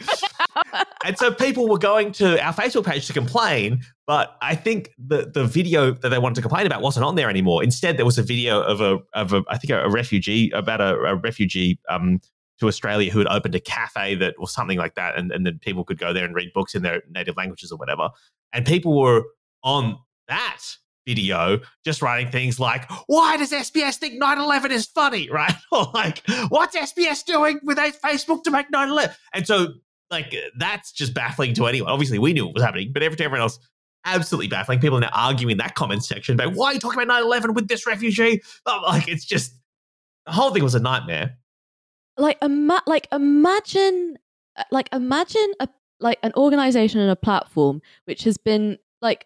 [SPEAKER 2] and so people were going to our Facebook page to complain, but I think the the video that they wanted to complain about wasn't on there anymore. Instead, there was a video of a of a I think a, a refugee about a, a refugee um to Australia who had opened a cafe that or something like that, and and then people could go there and read books in their native languages or whatever. And people were on that video just writing things like why does sbs think 9-11 is funny [laughs] right [laughs] or like what's sbs doing with facebook to make 9-11 and so like that's just baffling to anyone. Obviously, we knew what was happening, but every to everyone else, absolutely baffling. People are now arguing in that comment section about why are you talking about 9-11 with this refugee? Oh, like it's just the whole thing was a nightmare.
[SPEAKER 1] like ima- like imagine like imagine a like an organization and a platform which has been like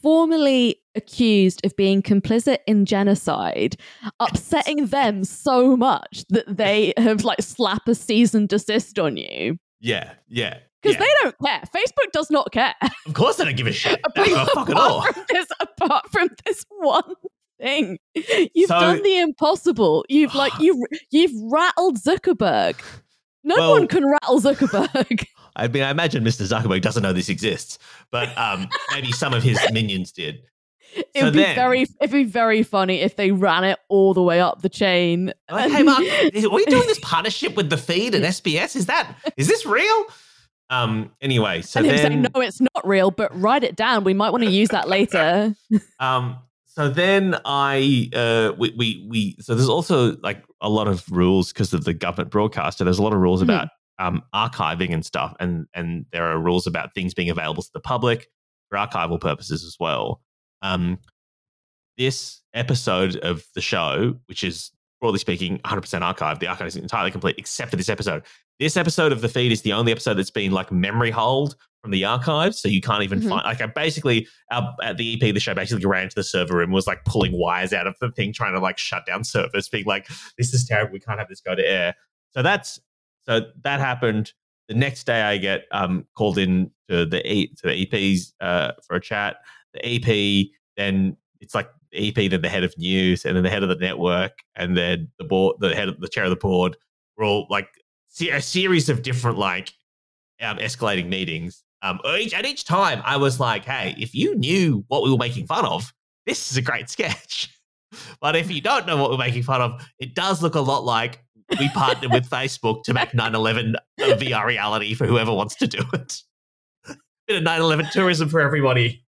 [SPEAKER 1] formally accused of being complicit in genocide upsetting them so much that they [laughs] have like slap a cease and desist on you
[SPEAKER 2] Yeah, yeah.
[SPEAKER 1] because
[SPEAKER 2] yeah.
[SPEAKER 1] they don't care facebook does not care
[SPEAKER 2] of course they don't give a shit. They don't give a fuck at all.
[SPEAKER 1] apart from this apart from this one thing you've
[SPEAKER 2] So-
[SPEAKER 1] done the impossible you've [sighs] like you you've rattled zuckerberg no
[SPEAKER 2] Well-
[SPEAKER 1] one can rattle zuckerberg [laughs]
[SPEAKER 2] I mean, I imagine Mr. Zuckerberg doesn't know this exists, but um, maybe some of his minions did.
[SPEAKER 1] It
[SPEAKER 2] So
[SPEAKER 1] would be
[SPEAKER 2] then-
[SPEAKER 1] very it'd be very funny if they ran it all the way up the chain
[SPEAKER 2] Like, hey, Mark, are we doing this [laughs] partnership with the feed and SBS? Is that is this real? Um. Anyway, so
[SPEAKER 1] and him
[SPEAKER 2] then
[SPEAKER 1] saying no it's not real but write it down we might want to use that later [laughs]
[SPEAKER 2] Um, so then I, uh, we, we, we, so there's also like a lot of rules because of the government broadcaster. There's a lot of rules
[SPEAKER 1] Mhm.
[SPEAKER 2] about um, archiving and stuff, and and there are rules about things being available to the public for archival purposes as well. Um, this episode of the show, which is broadly speaking 100% archived, the archive is entirely complete except for this episode. This episode of the feed is the only episode that's been like memory hold from the archives, so you can't even
[SPEAKER 1] Mhm.
[SPEAKER 2] find. Like, I basically our, at the EP, the show basically ran to the server room, was like pulling wires out of the thing, trying to like shut down servers, being like, "This is terrible. We can't have this go to air." So that's so that happened. The next day, I get um, called in to the e, to the EPs uh, for a chat. The EP, then it's like the EP, then the head of news, and then the head of the network, and then the board, the head, of the chair of the board. We're all like a series of different like um, escalating meetings. Um, each, at each time, I was like, "Hey, if you knew what we were making fun of, this is a great [laughs] sketch." But if you don't know what we're making fun of, it does look a lot like we partnered with Facebook to make 9/11 a VR reality for whoever wants to do it. [laughs] Bit of 9/11 tourism for everybody.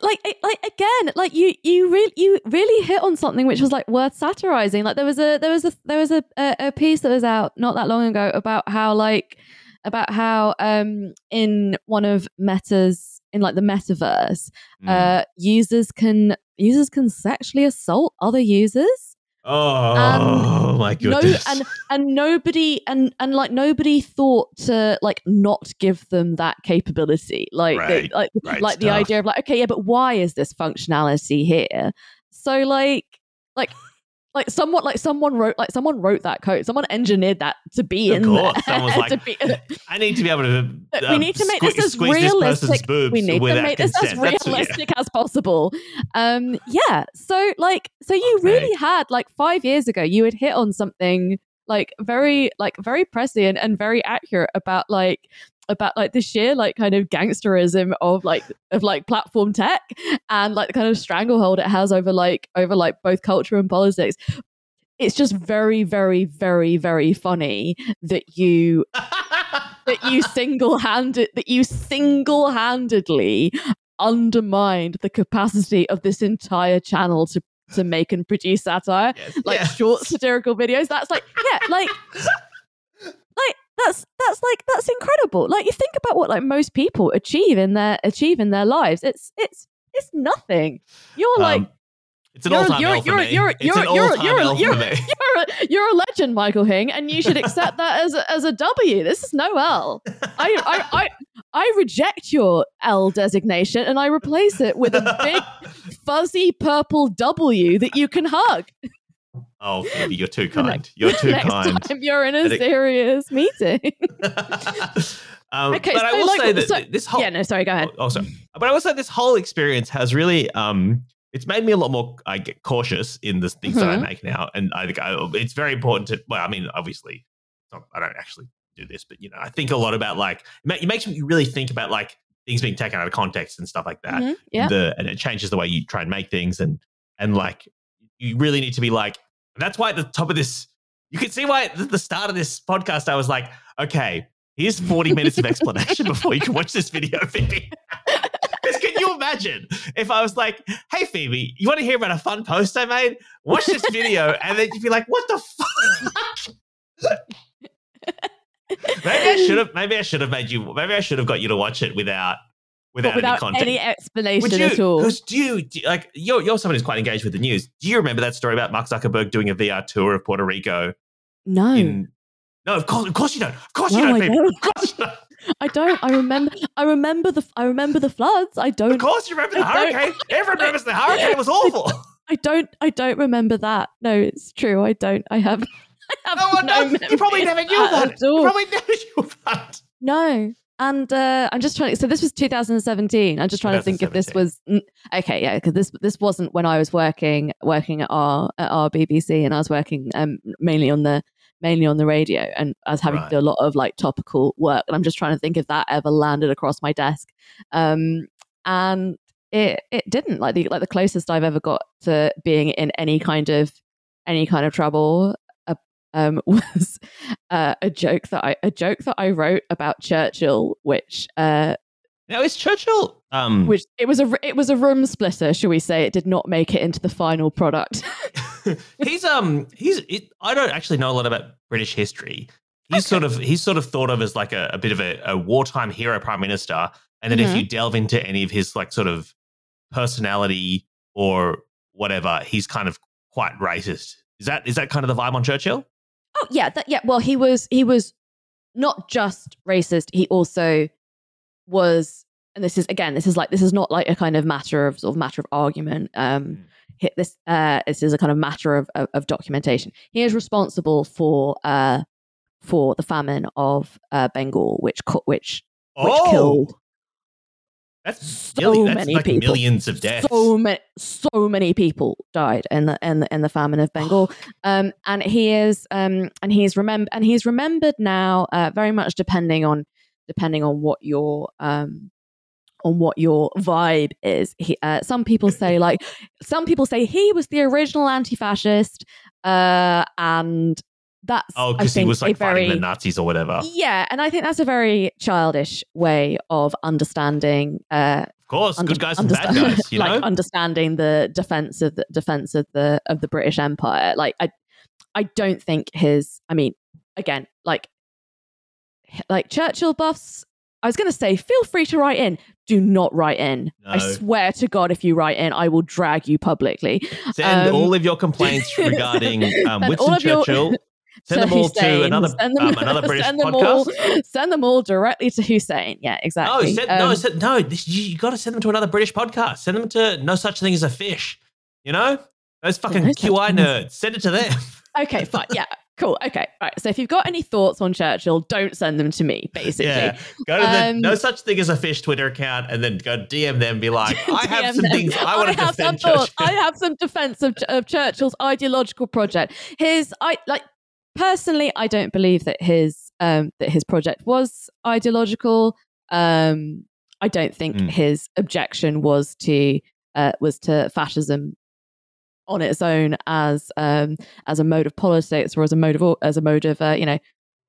[SPEAKER 1] Like like again like you you really you really hit on something which was like worth satirizing like there was a there was a there was a, a, a piece that was out not that long ago about how like about how um in one of meta's in like the metaverse
[SPEAKER 2] Mm.
[SPEAKER 1] uh users can users can sexually assault other users Um,
[SPEAKER 2] oh my
[SPEAKER 1] no
[SPEAKER 2] goodness!
[SPEAKER 1] and and nobody and and like nobody thought to like not give them that capability. Like
[SPEAKER 2] Right,
[SPEAKER 1] like
[SPEAKER 2] right
[SPEAKER 1] like the idea of like okay yeah but why is this functionality here? So like like like someone like someone wrote like someone wrote that code someone engineered that to be
[SPEAKER 2] Of
[SPEAKER 1] in
[SPEAKER 2] course,
[SPEAKER 1] there
[SPEAKER 2] someone was [laughs] like,
[SPEAKER 1] be,
[SPEAKER 2] I need to be able to.
[SPEAKER 1] we
[SPEAKER 2] um,
[SPEAKER 1] need to make
[SPEAKER 2] sque-
[SPEAKER 1] this as
[SPEAKER 2] this
[SPEAKER 1] realistic we need to make this as
[SPEAKER 2] consent. That's- yeah.
[SPEAKER 1] realistic as possible um yeah so like so you
[SPEAKER 2] Okay.
[SPEAKER 1] really had like five years ago you had hit on something like very like very prescient and very accurate about like about like the sheer like kind of gangsterism of like of like platform tech and like the kind of stranglehold it has over like over like both culture and politics it's just very very very very funny that you that you [laughs] single-handed that you single-handedly undermined the capacity of this entire channel to to make and produce satire,
[SPEAKER 2] Yes.
[SPEAKER 1] like
[SPEAKER 2] Yeah.
[SPEAKER 1] short satirical videos. That's like, yeah, like [laughs] that's that's like that's incredible. Like you think about what like most people achieve in their achieve in their lives. It's it's it's nothing. You're like
[SPEAKER 2] Um, it's an
[SPEAKER 1] you're-
[SPEAKER 2] all-time
[SPEAKER 1] you're- you're- you're-
[SPEAKER 2] it's
[SPEAKER 1] you're-
[SPEAKER 2] an
[SPEAKER 1] you're-
[SPEAKER 2] all-time
[SPEAKER 1] you're-
[SPEAKER 2] for me. [laughs]
[SPEAKER 1] you're a, you're a legend, Michael Hing, and you should accept that as a, as a W. This is no L. I, I, I, I reject your L designation and I replace it with a big [laughs] fuzzy purple W that you can hug
[SPEAKER 2] Oh, Phoebe, you're too [laughs] kind. You're too
[SPEAKER 1] next
[SPEAKER 2] kind.
[SPEAKER 1] time you're in a
[SPEAKER 2] it-
[SPEAKER 1] serious meeting. [laughs]
[SPEAKER 2] um,
[SPEAKER 1] Okay,
[SPEAKER 2] but I will
[SPEAKER 1] like,
[SPEAKER 2] say that
[SPEAKER 1] so-
[SPEAKER 2] this whole
[SPEAKER 1] yeah, no, sorry, go ahead.
[SPEAKER 2] Oh, sorry. But I will say this whole experience has really um it's made me a lot more I get cautious in the things that I
[SPEAKER 1] Mhm.
[SPEAKER 2] make now. And I think I, it's very important to well, I mean, obviously not- I don't actually do this, but you know, I think a lot about like it makes me really think about like things being taken out of context and stuff like that.
[SPEAKER 1] Mhm, yeah.
[SPEAKER 2] The and it changes the way you try and make things and and like you really need to be like and that's why at the top of this you can see why at the start of this podcast I was like, okay, here's 40 minutes of explanation before you can watch this video, [laughs] Phoebe. 'Cause can you imagine if I was like, hey Phoebe, you want to hear about a fun post I made? Watch this video, and then you'd be like, what the fuck? [laughs] maybe I should have maybe I should have made you maybe I should have got you to watch it without without,
[SPEAKER 1] without
[SPEAKER 2] any context.
[SPEAKER 1] any explanation
[SPEAKER 2] Would you,
[SPEAKER 1] at all.
[SPEAKER 2] Because do you, do you- like you're you're someone who's quite engaged with the news? Do you remember that story about Mark Zuckerberg doing a VR tour of Puerto Rico?
[SPEAKER 1] No,
[SPEAKER 2] In no, of course, of course you don't. Of course you don't.
[SPEAKER 1] I don't.
[SPEAKER 2] Of course you don't.
[SPEAKER 1] I don't. I remember. I remember the. I remember the floods. I don't.
[SPEAKER 2] Of course you remember the
[SPEAKER 1] I
[SPEAKER 2] hurricane. Everyone remembers the hurricane It was awful.
[SPEAKER 1] I don't. I don't remember that. No, it's true. I don't. I have. [laughs] I have
[SPEAKER 2] No one
[SPEAKER 1] no
[SPEAKER 2] knows. You probably never knew
[SPEAKER 1] that at all.
[SPEAKER 2] You probably [laughs] never knew it.
[SPEAKER 1] No. And uh, I'm just trying. To, So this was 2017. I'm just trying to think if this was okay. Yeah, because this this wasn't when I was working working at our at our BBC, and I was working um, mainly on the mainly on the radio, and I was having
[SPEAKER 2] Right.
[SPEAKER 1] to do a lot of like topical work. And I'm just trying to think if that ever landed across my desk. Um, and it it didn't. Like the like the closest I've ever got to being in any kind of any kind of trouble um, [laughs] was uh, a joke that I a joke that I wrote about Churchill, which uh,
[SPEAKER 2] Now is Churchill? Um,
[SPEAKER 1] which it was a it was a room splitter, shall we say? It did not make it into the final product. [laughs] [laughs]
[SPEAKER 2] he's um he's it, I don't actually know a lot about British history. He's sort of he's sort of thought of as like a, a bit of a, a wartime hero prime minister. And then if
[SPEAKER 1] Mhm.
[SPEAKER 2] you delve into any of his like sort of personality or whatever, he's kind of quite racist. Is that is that kind of the vibe on Churchill?
[SPEAKER 1] Oh yeah, that, yeah. Well, he was he was not just racist. He also was, and this is again, this is like this is not like a kind of matter of sort of matter of argument. Um, hit this uh this is a kind of matter of, of, of documentation he is responsible for uh for the famine of uh bengal which co- which which killed
[SPEAKER 2] that's
[SPEAKER 1] so
[SPEAKER 2] that's
[SPEAKER 1] many
[SPEAKER 2] like
[SPEAKER 1] people.
[SPEAKER 2] millions of deaths.
[SPEAKER 1] so many so many people died in the in the, in the famine of bengal [sighs] um and he is um and he's remember and he's remembered now uh very much depending on depending on what your um on what your vibe is. He, uh, some people say like some people say he was the original anti-fascist, uh, and that's
[SPEAKER 2] oh, because he was like
[SPEAKER 1] very
[SPEAKER 2] fighting the Nazis or whatever.
[SPEAKER 1] Yeah, and I think that's a very childish way of understanding. Uh, of
[SPEAKER 2] course,
[SPEAKER 1] under-
[SPEAKER 2] good guys and bad guys, you [laughs]
[SPEAKER 1] like
[SPEAKER 2] know?
[SPEAKER 1] understanding the defense of the defense of the of the British Empire. Like I, I don't think his. I mean, again, like like Churchill buffs. I was going to say, feel free to write in. Do not write in. I swear to God, if you write in, I will drag you publicly.
[SPEAKER 2] Send
[SPEAKER 1] um,
[SPEAKER 2] all of your complaints [laughs] regarding um, Winston
[SPEAKER 1] of your-
[SPEAKER 2] Send them all to another
[SPEAKER 1] send them-
[SPEAKER 2] um, another [laughs] British
[SPEAKER 1] send them
[SPEAKER 2] podcast.
[SPEAKER 1] All, send them all directly to Hussein. Yeah,
[SPEAKER 2] No,
[SPEAKER 1] exactly.
[SPEAKER 2] send, no,
[SPEAKER 1] Um,
[SPEAKER 2] send, no. This, you, you got to send them to another British podcast. Send them to No Such Thing as a Fish. You know, those fucking
[SPEAKER 1] No
[SPEAKER 2] QI nerds. Send it to them. [laughs]
[SPEAKER 1] Okay, fine. Yeah, cool. Okay, right. So if you've got any thoughts on Churchill, don't send them to me. Basically,
[SPEAKER 2] Yeah, go to the
[SPEAKER 1] Um,
[SPEAKER 2] No Such Thing as a Fish Twitter account and then go DM them. and Be like, [laughs] I have some
[SPEAKER 1] them.
[SPEAKER 2] things I want to
[SPEAKER 1] have some
[SPEAKER 2] defend.
[SPEAKER 1] thoughts.
[SPEAKER 2] Churchill.
[SPEAKER 1] I have some defense of, of Churchill's ideological project. His, I like personally, I don't believe that his um that his project was ideological. Um, I don't think
[SPEAKER 2] Mm.
[SPEAKER 1] his objection was to uh was to fascism on its own as um as a mode of politics or as a mode of as a mode of uh, you know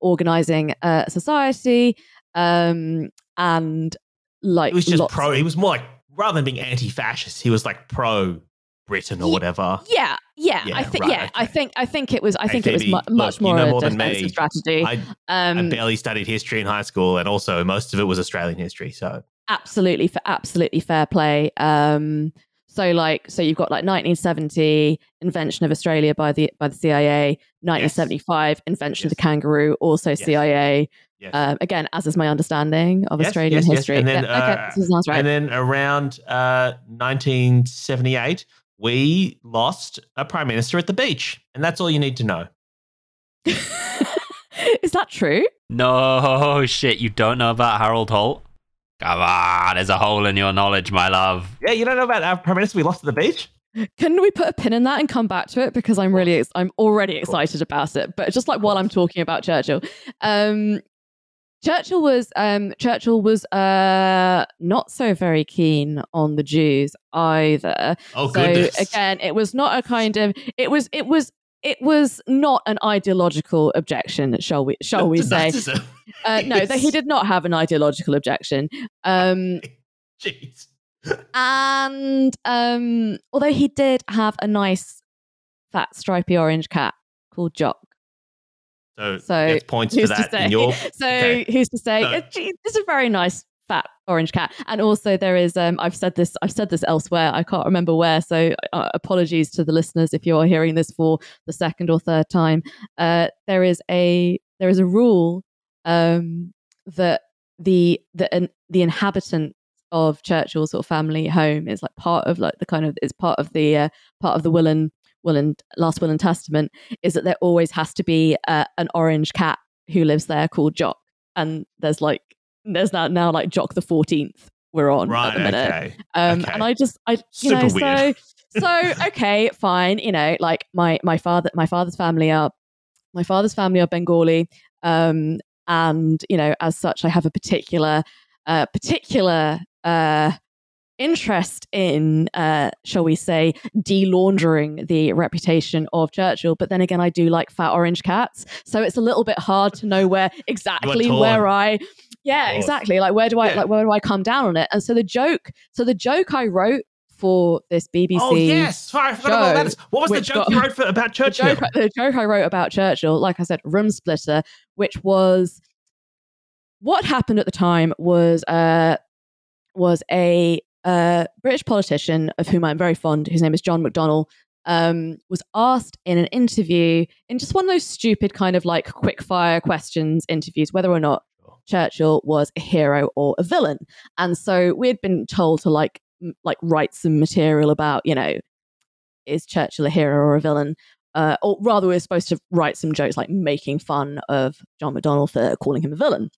[SPEAKER 1] organizing uh society um and like
[SPEAKER 2] He was just pro. He was more like rather than being anti-fascist, he was like pro Britain or whatever.
[SPEAKER 1] Yeah, yeah,
[SPEAKER 2] Yeah,
[SPEAKER 1] I think
[SPEAKER 2] right,
[SPEAKER 1] yeah, I think I think it was I
[SPEAKER 2] Hey,
[SPEAKER 1] think it was
[SPEAKER 2] Phoebe,
[SPEAKER 1] mu- much
[SPEAKER 2] look, you
[SPEAKER 1] more
[SPEAKER 2] know
[SPEAKER 1] a
[SPEAKER 2] more than me.
[SPEAKER 1] strategy.
[SPEAKER 2] I, I
[SPEAKER 1] Um,
[SPEAKER 2] barely studied history in high school, and also most of it was Australian history. So
[SPEAKER 1] absolutely for absolutely fair play. Um, so like so you've got like 1970 invention of Australia by the by the CIA, 1975 invention of the kangaroo, also
[SPEAKER 2] Yes.
[SPEAKER 1] CIA.
[SPEAKER 2] yes.
[SPEAKER 1] Um, again, as is my understanding of
[SPEAKER 2] Yes,
[SPEAKER 1] Australian
[SPEAKER 2] yes, yes.
[SPEAKER 1] history.
[SPEAKER 2] And then,
[SPEAKER 1] Yeah, okay,
[SPEAKER 2] uh,
[SPEAKER 1] sounds right.
[SPEAKER 2] And then around uh, 1978, we lost a prime minister at the beach, and that's all you need to know. [laughs]
[SPEAKER 1] Is that true?
[SPEAKER 3] No shit, you don't know about Harold Holt? Come on, there's a hole in your knowledge, my love.
[SPEAKER 2] Yeah, you don't know about our prime minister we lost at the beach?
[SPEAKER 1] Can we put a pin in that and come back to it because I'm really ex- I'm already excited about it. But just like while I'm talking about Churchill, um, Churchill was um, Churchill was uh, not so very keen on the Jews either.
[SPEAKER 2] Oh,
[SPEAKER 1] so
[SPEAKER 2] goodness.
[SPEAKER 1] again, it was not a kind of it was it was it was not an ideological objection, shall we shall we say? Uh, [laughs] no, that he did not have an ideological objection. Um,
[SPEAKER 2] Jeez.
[SPEAKER 1] and um, although he did have a nice fat stripy orange cat called Jock.
[SPEAKER 2] So,
[SPEAKER 1] So,
[SPEAKER 2] points for that in your. [laughs]
[SPEAKER 1] so
[SPEAKER 2] okay.
[SPEAKER 1] who's to say?
[SPEAKER 2] So-
[SPEAKER 1] It's a very nice fat orange cat. And also there is um I've said this I've said this elsewhere. I can't remember where. So uh, apologies to the listeners if you are hearing this for the second or third time. Uh there is a there is a rule um that the the an, the inhabitant of Churchill's sort of family home is like part of like the kind of it's part of the uh, part of the will and will and last will and testament is that there always has to be uh, an orange cat who lives there called Jock and there's like there's now now like Jock the 14th we're on
[SPEAKER 2] Right,
[SPEAKER 1] at the minute
[SPEAKER 2] okay.
[SPEAKER 1] um
[SPEAKER 2] okay.
[SPEAKER 1] and I just I you
[SPEAKER 2] Super
[SPEAKER 1] know
[SPEAKER 2] weird.
[SPEAKER 1] so [laughs] so okay fine you know like my my father my father's family are my father's family are Bengali um and you know as such I have a particular uh particular uh interest in uh shall we say de-laundering the reputation of Churchill but then again I do like fat orange cats so it's a little bit hard to know where [laughs] exactly where I yeah exactly like where do I
[SPEAKER 2] Yeah.
[SPEAKER 1] like where do I come down on it and so the joke so the joke I wrote for this BBC
[SPEAKER 2] Oh, yes. Sorry, I forgot about that. What was the joke
[SPEAKER 1] got-
[SPEAKER 2] you wrote for, about
[SPEAKER 1] the
[SPEAKER 2] Churchill?
[SPEAKER 1] joke, the joke I wrote about Churchill, like I said, room splitter, which was what happened at the time was uh, was a uh, British politician of whom I'm very fond, whose name is John McDonnell, um, was asked in an interview in just one of those stupid kind of like quick fire questions interviews whether or not Churchill was a hero or a villain. And so we had been told to like m- like write some material about, you know, is Churchill a hero or a villain? Uh, or rather, we were supposed to write some jokes like making fun of John McDonnell for calling him a villain.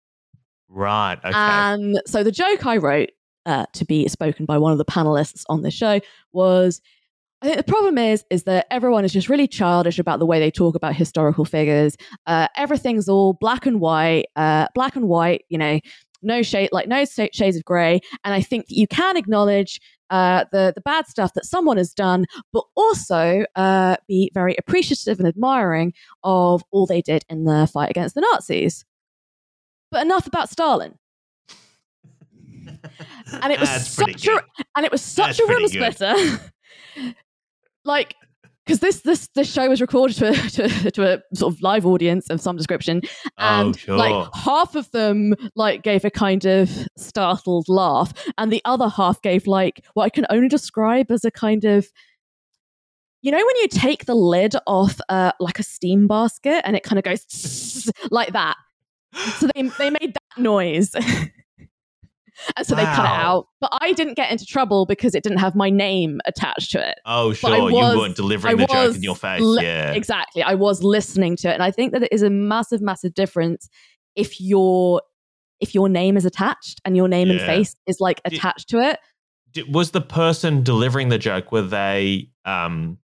[SPEAKER 2] Right. Okay.
[SPEAKER 1] And so the joke I wrote uh, to be spoken by one of the panelists on the show was I think the problem is is that everyone is just really childish about the way they talk about historical figures. Uh, everything's all black and white, uh, black and white. You know, no shade, like no shades of grey. And I think that you can acknowledge uh, the the bad stuff that someone has done, but also uh, be very appreciative and admiring of all they did in the fight against the Nazis. But enough about Stalin. And it was
[SPEAKER 2] That's
[SPEAKER 1] such a and it was such
[SPEAKER 2] That's
[SPEAKER 1] a room splitter. [laughs] like because this this this show was recorded to, a- [laughs] to, to a sort of live audience of some description and
[SPEAKER 2] oh, sure.
[SPEAKER 1] like half of them like gave a kind of startled laugh and the other half gave like what i can only describe as a kind of you know when you take the lid off uh, like a steam basket and it kind of goes [laughs] like that so they, they made that noise and so they cut it out but i didn't get into trouble because it didn't have my name attached to it
[SPEAKER 2] oh, sure.
[SPEAKER 1] was-
[SPEAKER 2] you weren't delivering
[SPEAKER 1] I
[SPEAKER 2] the joke in your face.
[SPEAKER 1] li-
[SPEAKER 2] yeah.
[SPEAKER 1] Exactly. I was listening to it. And I think that it is a massive, massive difference if your if your name is attached and your name and face is like
[SPEAKER 2] Did-
[SPEAKER 1] attached to it.
[SPEAKER 2] Did, was the person delivering the joke were they um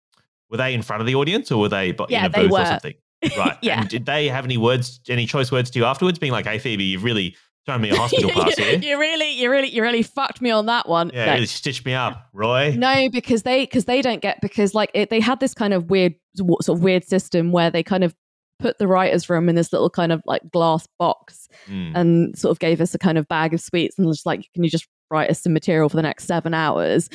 [SPEAKER 2] were they in front of the audience or were they
[SPEAKER 1] Yeah,
[SPEAKER 2] in a booth or something? Right. [laughs]
[SPEAKER 1] Yeah.
[SPEAKER 2] And did they have any words, any choice words to you afterwards, being like, "Hey, Phoebe, you've really thrown me a [laughs] hospital pass
[SPEAKER 1] you,
[SPEAKER 2] here.
[SPEAKER 1] you really, you really, you really fucked me on that one.
[SPEAKER 2] Yeah,
[SPEAKER 1] No.
[SPEAKER 2] really stitched me up, Roy."
[SPEAKER 1] No, because they because they don't get because like it, they had this kind of weird sort of weird system where they kind of put the writers' room in this little kind of like glass box
[SPEAKER 2] Mm.
[SPEAKER 1] and sort of gave us a kind of bag of sweets and was just like, can you just write us some material for the next seven hours,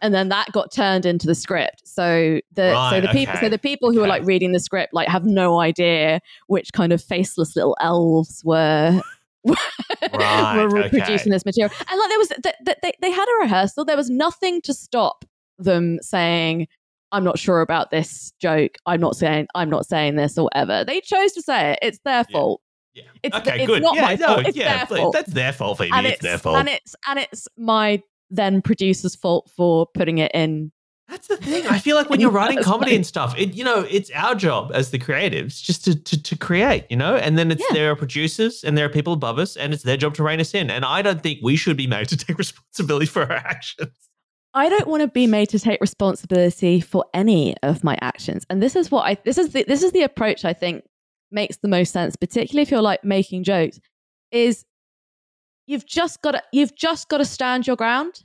[SPEAKER 1] and then that got turned into the script. So the so
[SPEAKER 2] Right,
[SPEAKER 1] the people so the people who are like reading the script like have no idea which kind of faceless little elves were.
[SPEAKER 2] Right,
[SPEAKER 1] were
[SPEAKER 2] okay.
[SPEAKER 1] reproducing this material, and like there was, th- th- they they had a rehearsal. There was nothing to stop them saying, "I'm not sure about this joke. I'm not saying. I'm not saying this or whatever." They chose to say it. It's their
[SPEAKER 2] Yeah.
[SPEAKER 1] fault.
[SPEAKER 2] Yeah.
[SPEAKER 1] It's-
[SPEAKER 2] okay,
[SPEAKER 1] it's
[SPEAKER 2] good.
[SPEAKER 1] not
[SPEAKER 2] yeah,
[SPEAKER 1] my
[SPEAKER 2] no,
[SPEAKER 1] fault. It's
[SPEAKER 2] yeah,
[SPEAKER 1] their
[SPEAKER 2] please,
[SPEAKER 1] fault.
[SPEAKER 2] That's their fault, Phoebe.
[SPEAKER 1] and
[SPEAKER 2] it's,
[SPEAKER 1] it's
[SPEAKER 2] their fault.
[SPEAKER 1] and it's and it's my then producer's fault for putting it in.
[SPEAKER 2] That's the thing. I feel like when you're [laughs] writing comedy and stuff, it you know, it's our job as the creatives just to to, to create, you know, and then it's
[SPEAKER 1] Yeah.
[SPEAKER 2] there are producers and there are people above us, and it's their job to rein us in. And I don't think we should be made to take [laughs] responsibility for our actions.
[SPEAKER 1] I don't want to be made to take responsibility for any of my actions, and this is what I this is the, this is the approach I think makes the most sense, particularly if you're like making jokes. Is you've just got to you've just got to stand your ground,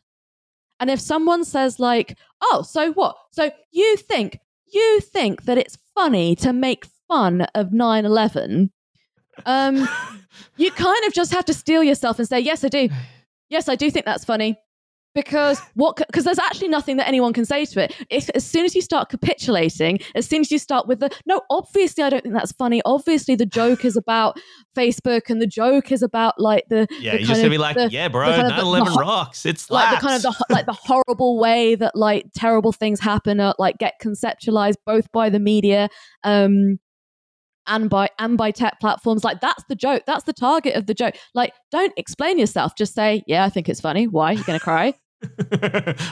[SPEAKER 1] and if someone says like, "Oh, so what? So you think you think that it's funny to make fun of 9/11?" Um, [laughs] you kind of just have to steel yourself and say, "Yes, I do. Yes, I do think that's funny." Because what? Because there's actually nothing that anyone can say to it. If, as soon as you start capitulating, as soon as you start with the no, obviously I don't think that's funny. Obviously the joke is about [laughs] Facebook, and the joke is about like the
[SPEAKER 2] Yeah,
[SPEAKER 1] the
[SPEAKER 2] you're just gonna be like,
[SPEAKER 1] the-
[SPEAKER 2] yeah, bro,
[SPEAKER 1] the the-
[SPEAKER 2] 9/11
[SPEAKER 1] the
[SPEAKER 2] rocks. It's
[SPEAKER 1] like the kind of the like the horrible way that like terrible things happen uh, like get conceptualized both by the media um and by and by tech platforms like that's the joke that's the target of the joke like don't explain yourself just say yeah i think it's funny why you gonna cry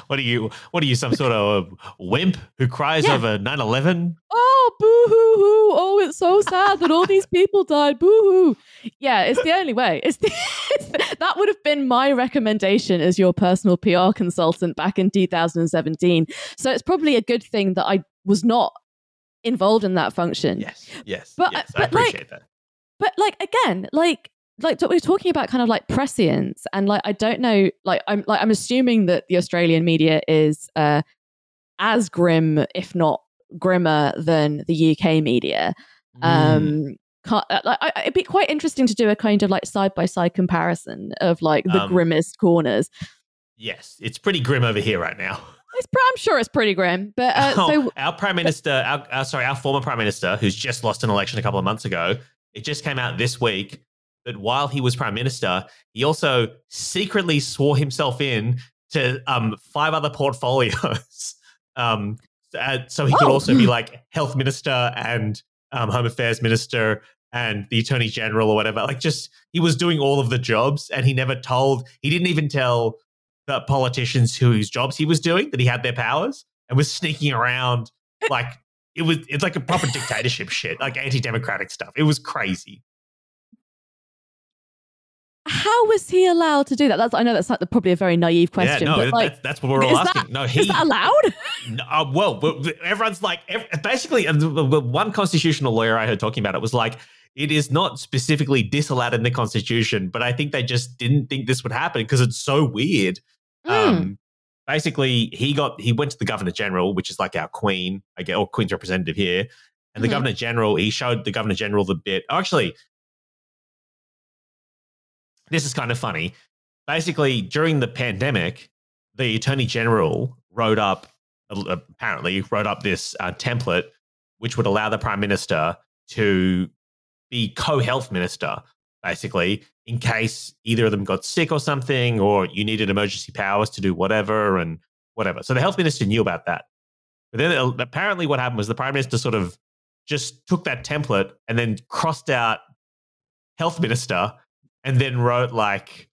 [SPEAKER 2] what are you? What are you? Some sort of wimp who cries
[SPEAKER 1] Yeah.
[SPEAKER 2] over 9/11?
[SPEAKER 1] oh boo hoo hoo oh it's so sad that all these people died boo hoo yeah it's the only way it's, the, [laughs] it's the- that would have been my recommendation as your personal pr consultant back in 2017 so it's probably a good thing that i was not involved in that function
[SPEAKER 2] Yes, yes,
[SPEAKER 1] But- uh,
[SPEAKER 2] yes. I
[SPEAKER 1] but, like,
[SPEAKER 2] appreciate that.
[SPEAKER 1] but like again like like we're talking about kind of like prescience and like i don't know like i'm like i'm assuming that the australian media is uh as grim if not grimmer than the uk media
[SPEAKER 2] Mm.
[SPEAKER 1] um can't, uh, like, I, it'd be quite interesting to do a kind of like side by side comparison of like the
[SPEAKER 2] Um,
[SPEAKER 1] grimmest corners
[SPEAKER 2] yes, it's pretty grim over here right now. [laughs]
[SPEAKER 1] it's, pr- i'm sure it's pretty grim but uh,
[SPEAKER 2] Oh,
[SPEAKER 1] so [laughs]
[SPEAKER 2] our prime minister, our, our sorry, our former prime minister, who's just lost an election a couple of months ago, it just came out this week that while he was prime minister, he also secretly swore himself in to um, five other portfolios. [laughs] um, uh, so he could
[SPEAKER 1] Oh.
[SPEAKER 2] also be like health minister and um, home affairs minister and the attorney general or whatever. Like, just he was doing all of the jobs, and he never told. He didn't even tell the politicians whose jobs he was doing that he had their powers and was sneaking around like it was it's like a proper dictatorship shit like anti-democratic stuff it was crazy
[SPEAKER 1] how was he allowed to do that that's i know that's like the, probably a very naive question
[SPEAKER 2] yeah no
[SPEAKER 1] but like
[SPEAKER 2] that's, that's what we're all
[SPEAKER 1] is that-
[SPEAKER 2] asking no he
[SPEAKER 1] is that allowed [laughs]
[SPEAKER 2] no, uh, well everyone's like basically one constitutional lawyer i heard talking about it was like it is not specifically disallowed in the constitution but i think they just didn't think this would happen because it's so weird
[SPEAKER 1] Mm.
[SPEAKER 2] um basically he got he went to the governor general which is like our queen i guess or queen's representative here and the
[SPEAKER 1] Mhm.
[SPEAKER 2] governor general he showed the governor general the bit actually this is kind of funny. Basically during the pandemic the attorney general wrote up apparently wrote up this uh, template which would allow the prime minister to be co-health minister basically in case either of them got sick or something or you needed emergency powers to do whatever and whatever. So the health minister knew about that. But then uh, apparently what happened was the prime minister sort of just took that template and then crossed out health minister and then wrote like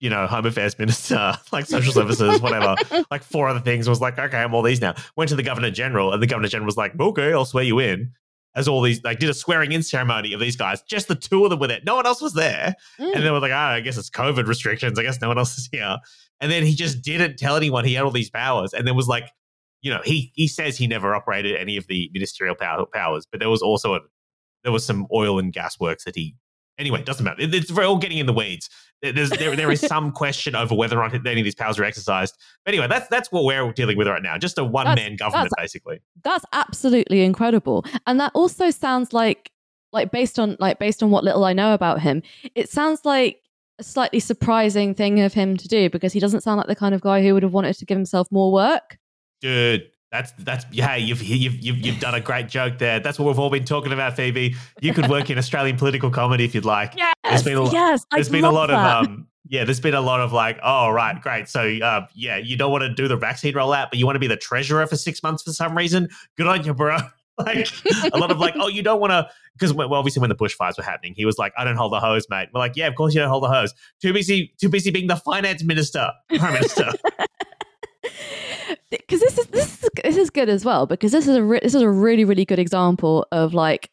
[SPEAKER 2] you know home affairs minister [laughs] like social services whatever [laughs] like four other things was like okay i'm all these now went to the governor general and the governor general was like okay i'll swear you in as all these like did a swearing in ceremony of these guys just the two of them were there no one else was there
[SPEAKER 1] Mm.
[SPEAKER 2] and they were like, oh, I guess it's COVID restrictions. I guess no one else is here. And then he just didn't tell anyone he had all these powers. And there was like, you know, he he says he never operated any of the ministerial power, powers, but there was also a, there was some oil and gas works that he. Anyway, it doesn't matter. It- It's we're all getting in the weeds. There's, there, there is some [laughs] question over whether or not any of these powers are exercised. But anyway, that's that's what we're dealing with right now. Just a one man government, basically.
[SPEAKER 1] that's absolutely incredible and that also sounds like like based on like based on what little i know about him it sounds like a slightly surprising thing of him to do because he doesn't sound like the kind of guy who would have wanted to give himself more work.
[SPEAKER 2] Dude, that's that's yeah. You've you've you've you've done a great joke there. That's what we've all been talking about, Phoebe. You could work in Australian political comedy if you'd like.
[SPEAKER 1] Yes,
[SPEAKER 2] There's been a lot-
[SPEAKER 1] yes.
[SPEAKER 2] There's
[SPEAKER 1] I'd
[SPEAKER 2] been a lot
[SPEAKER 1] that.
[SPEAKER 2] of um. Yeah, there's been a lot of like, oh right, great. So uh, yeah, you don't want to do the vaccine rollout, but you want to be the treasurer for six months for some reason. Good on you, bro. [laughs] Like a lot of like, oh, you don't want to because well, obviously when the bushfires were happening, he was like, I don't hold the hose, mate. We're like, yeah, of course you don't hold the hose. Too busy, too busy being the finance minister, prime minister. [laughs]
[SPEAKER 1] because this is this is this is good as well because this is a re- this is a really really good example of like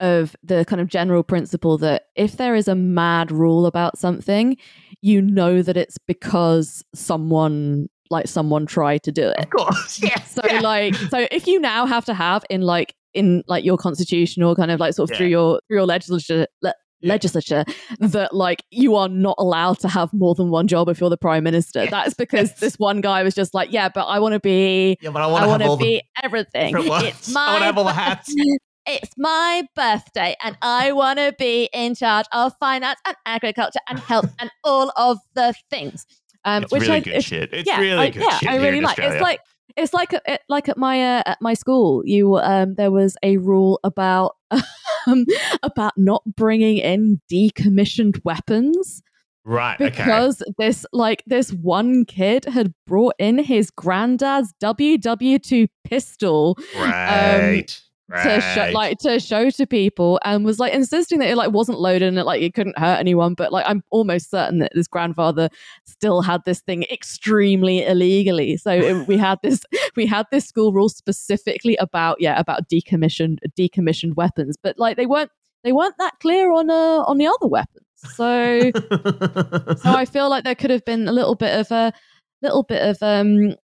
[SPEAKER 1] of the kind of general principle that if there is a mad rule about something you know that it's because someone like someone tried to do it
[SPEAKER 2] of course, [laughs] yeah.
[SPEAKER 1] so like so if you now have to have in like in like your constitution or kind of like sort of through your through your legislature le-
[SPEAKER 2] Yeah.
[SPEAKER 1] Legislature that like you are not allowed to have more than one job if you're the prime minister that's because
[SPEAKER 2] yes.
[SPEAKER 1] this one guy was just like yeah but i want to be
[SPEAKER 2] Yeah, but I want to
[SPEAKER 1] want
[SPEAKER 2] have all
[SPEAKER 1] to
[SPEAKER 2] the
[SPEAKER 1] be everything it's [laughs]
[SPEAKER 2] I want to have all the
[SPEAKER 1] my
[SPEAKER 2] hats. [laughs]
[SPEAKER 1] it's my birthday and I want to be in charge of finance and agriculture and health and all of the things. Um,
[SPEAKER 2] It's
[SPEAKER 1] which
[SPEAKER 2] really
[SPEAKER 1] I,
[SPEAKER 2] good
[SPEAKER 1] it's-
[SPEAKER 2] shit. It's
[SPEAKER 1] yeah,
[SPEAKER 2] really
[SPEAKER 1] I,
[SPEAKER 2] good
[SPEAKER 1] yeah,
[SPEAKER 2] shit.
[SPEAKER 1] I really like. It's like it's like at, like at my uh, at my school. You um, there was a rule about [laughs] um, about not bringing in decommissioned weapons
[SPEAKER 2] right. Okay.
[SPEAKER 1] because this like this one kid had brought in his granddad's WW2 pistol
[SPEAKER 2] Right.
[SPEAKER 1] To show like to show to people and was like insisting that it like wasn't loaded and it like it couldn't hurt anyone but like i'm almost certain that this grandfather still had this thing extremely illegally. So it, [laughs] we had this we had this school rule specifically about yeah about decommissioned decommissioned weapons but like they weren't they weren't that clear on uh on the other weapons. So so I feel like there could have been a little bit of a little bit of um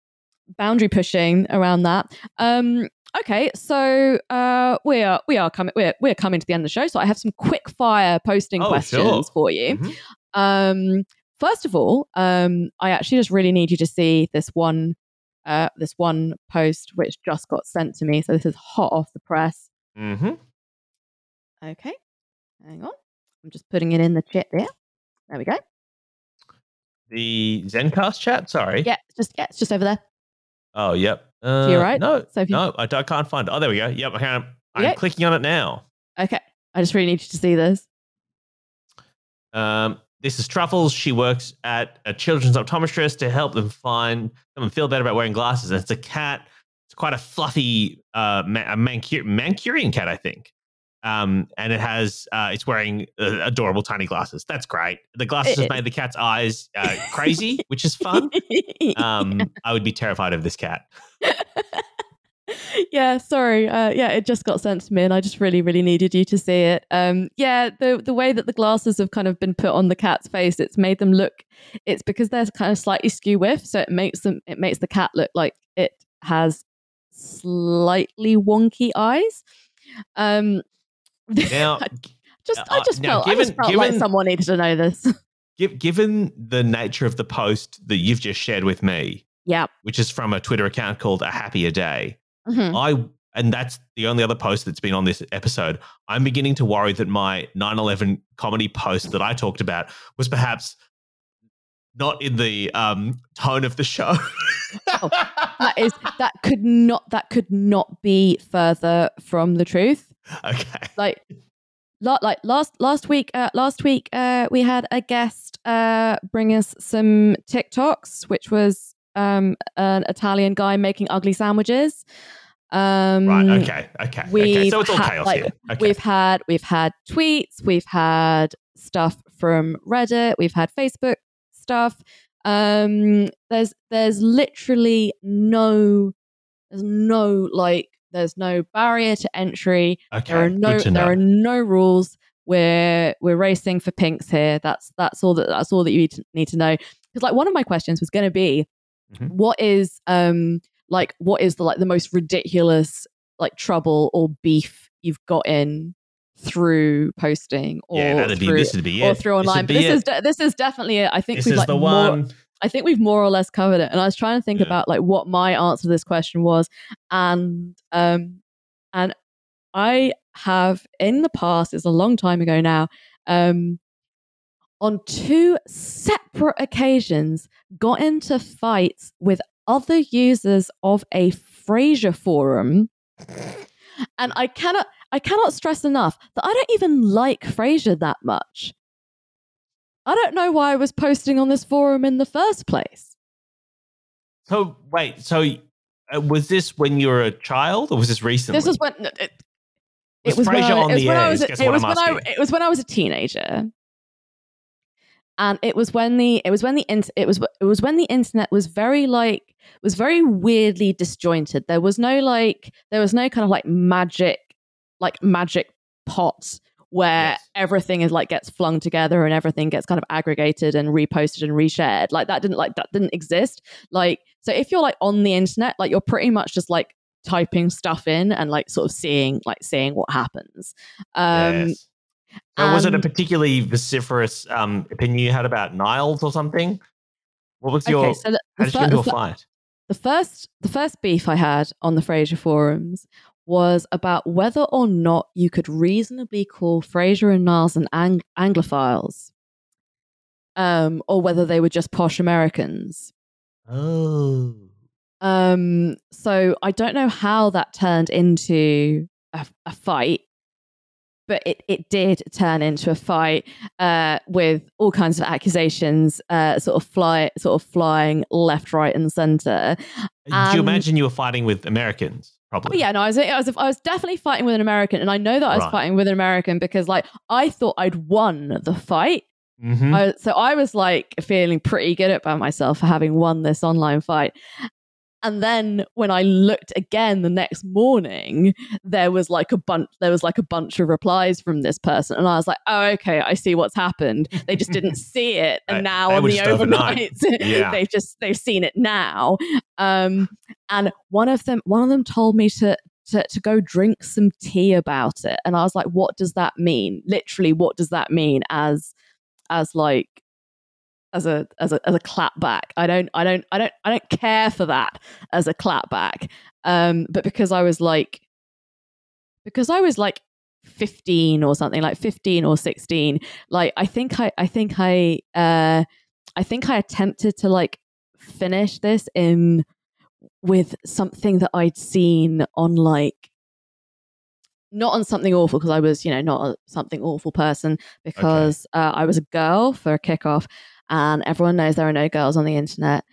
[SPEAKER 1] boundary pushing around that. Um okay, so uh we are we are coming we're we're coming to the end of the show. So I have some quick fire posting
[SPEAKER 2] Oh,
[SPEAKER 1] questions
[SPEAKER 2] sure.
[SPEAKER 1] for you.
[SPEAKER 2] Mhm.
[SPEAKER 1] Um first of all, um I actually just really need you to see this one uh this one post which just got sent to me. So this is hot off the press.
[SPEAKER 2] Mm-hmm.
[SPEAKER 1] Okay. Hang on. I'm just putting it in the chat there. There we go.
[SPEAKER 2] The Zencast chat. Sorry.
[SPEAKER 1] Yeah, just yeah, it's just over there.
[SPEAKER 2] Oh, yep. Uh,
[SPEAKER 1] you right?
[SPEAKER 2] No,
[SPEAKER 1] So if you-
[SPEAKER 2] no, I, I can't find it. Oh, there we go. Yep, I. I'm
[SPEAKER 1] Okay.
[SPEAKER 2] clicking on it now.
[SPEAKER 1] Okay. I just really need you to see this.
[SPEAKER 2] Um, this is Truffles. She works at a children's optometrist to help them find them feel better about wearing glasses. And it's a cat. It's quite a fluffy, uh, ma- a Mancur- Mancurian cat, I think. Um, and it has, uh, it's wearing uh, adorable tiny glasses. That's great. The glasses have made the cat's eyes uh, crazy, which is fun. [laughs] Um, I would be terrified of this cat. [laughs]
[SPEAKER 1] yeah, sorry. Uh, yeah, it just got sent to me, and I just really, really needed you to see it. Um, yeah, the the way that the glasses have kind of been put on the cat's face, it's made them look. It's because they're kind of slightly skew with, so it makes them. It makes the cat look like it has slightly wonky eyes. Um,
[SPEAKER 2] Now, [laughs]
[SPEAKER 1] I just,
[SPEAKER 2] uh,
[SPEAKER 1] I just
[SPEAKER 2] now,
[SPEAKER 1] felt, I just
[SPEAKER 2] given-
[SPEAKER 1] felt like someone needed to know this. [laughs]
[SPEAKER 2] given the nature of the post that you've just shared with me,
[SPEAKER 1] yeah.
[SPEAKER 2] which is from a Twitter account called A Happier Day,
[SPEAKER 1] Mhm.
[SPEAKER 2] I and that's the only other post that's been on this episode. I'm beginning to worry that my 9/11 comedy post that I talked about was perhaps not in the um, tone of the show.
[SPEAKER 1] Oh, that is [laughs] that could not that could not be further from the truth. [laughs]
[SPEAKER 2] okay.
[SPEAKER 1] like like last last week uh, last week uh, we had a guest uh, bring us some TikToks, which was um, an Italian guy making ugly sandwiches. Um,
[SPEAKER 2] Right. Okay. Okay. Okay.
[SPEAKER 1] we've
[SPEAKER 2] So it's all
[SPEAKER 1] had,
[SPEAKER 2] chaos
[SPEAKER 1] like,
[SPEAKER 2] here. Okay.
[SPEAKER 1] We've had we've had tweets, we've had stuff from Reddit, we've had Facebook stuff. Um, there's there's literally no there's no like there's no barrier to entry.
[SPEAKER 2] okay.
[SPEAKER 1] There are no there are no rules. We're we're racing for pinks here. That's that's all that that's all that you need to, need to know. Because like one of my questions was going to be,
[SPEAKER 2] Mhm.
[SPEAKER 1] what is um like what is the like the most ridiculous like trouble or beef you've got in through posting or
[SPEAKER 2] yeah, that'd be
[SPEAKER 1] through,
[SPEAKER 2] this would be
[SPEAKER 1] or through online.
[SPEAKER 2] be
[SPEAKER 1] this
[SPEAKER 2] it.
[SPEAKER 1] is de- this is definitely it. I think
[SPEAKER 2] this
[SPEAKER 1] we've
[SPEAKER 2] is
[SPEAKER 1] like
[SPEAKER 2] the
[SPEAKER 1] more,
[SPEAKER 2] one.
[SPEAKER 1] I think we've more or less covered it. And I was trying to think
[SPEAKER 2] Yeah.
[SPEAKER 1] about like what my answer to this question was. And um and I have in the past, it's a long time ago now, um on two separate occasions got into fights with other users of a Frasier forum. And I cannot I cannot stress enough that I don't even like Frasier that much. I don't know why I was posting on this forum in the first place.
[SPEAKER 2] So wait, so uh, was this when you were a child, or was this recently?
[SPEAKER 1] This was when it, it
[SPEAKER 2] Was
[SPEAKER 1] was when, I,
[SPEAKER 2] on
[SPEAKER 1] it was
[SPEAKER 2] the
[SPEAKER 1] when I
[SPEAKER 2] air,
[SPEAKER 1] was a- it was when I it was when I was a teenager. And it was when the it was when the it was it was when the internet was very like was very weirdly disjointed. There was no like there was no kind of like magic like magic pot where
[SPEAKER 2] Yes.
[SPEAKER 1] everything is like gets flung together and everything gets kind of aggregated and reposted and reshared. Like that didn't like that didn't exist. Like so if you're like on the internet, like you're pretty much just like typing stuff in and like sort of seeing like seeing what happens. Um
[SPEAKER 2] yes. So was it a particularly vociferous um, opinion you had about Niles or something? What was your?
[SPEAKER 1] okay, so the,
[SPEAKER 2] how did you get into a fight?
[SPEAKER 1] the first the first beef I had on the Frasier forums was about whether or not you could reasonably call Frasier and Niles an ang- Anglophiles, um, or whether they were just posh Americans.
[SPEAKER 2] Oh,
[SPEAKER 1] Um, so I don't know how that turned into a, a fight, but it, it did turn into a fight uh, with all kinds of accusations, uh, sort of fly, sort of flying left, right, and center.
[SPEAKER 2] did you imagine you were fighting with Americans? Probably.
[SPEAKER 1] yeah, no, I was, I was, I was definitely fighting with an American, and I know that I was
[SPEAKER 2] Right.
[SPEAKER 1] fighting with an American because, like, I thought I'd won the fight.
[SPEAKER 2] Mhm.
[SPEAKER 1] I, so I was like feeling pretty good about myself for having won this online fight. And then when I looked again the next morning, there was like a bunch there was like a bunch of replies from this person. And I was like, oh okay, I see what's happened. They just didn't [laughs] see it. And now on the
[SPEAKER 2] overnight.
[SPEAKER 1] overnight, [laughs]
[SPEAKER 2] Yeah.
[SPEAKER 1] they've just they've seen it now. Um and one of them one of them told me to to, to go drink some tea about it. And I was like, what does that mean? Literally, what does that mean as as like as a as a as a clapback. I don't I don't I don't I don't care for that as a clapback. Um, but because I was like because I was like 15 or something, like 15 or 16, like I think I I think I uh I think I attempted to like finish this in with something that I'd seen on like not on something awful because I was, you know, not a something awful person because uh, I was a girl for a kickoff, and everyone knows there are no girls on the internet.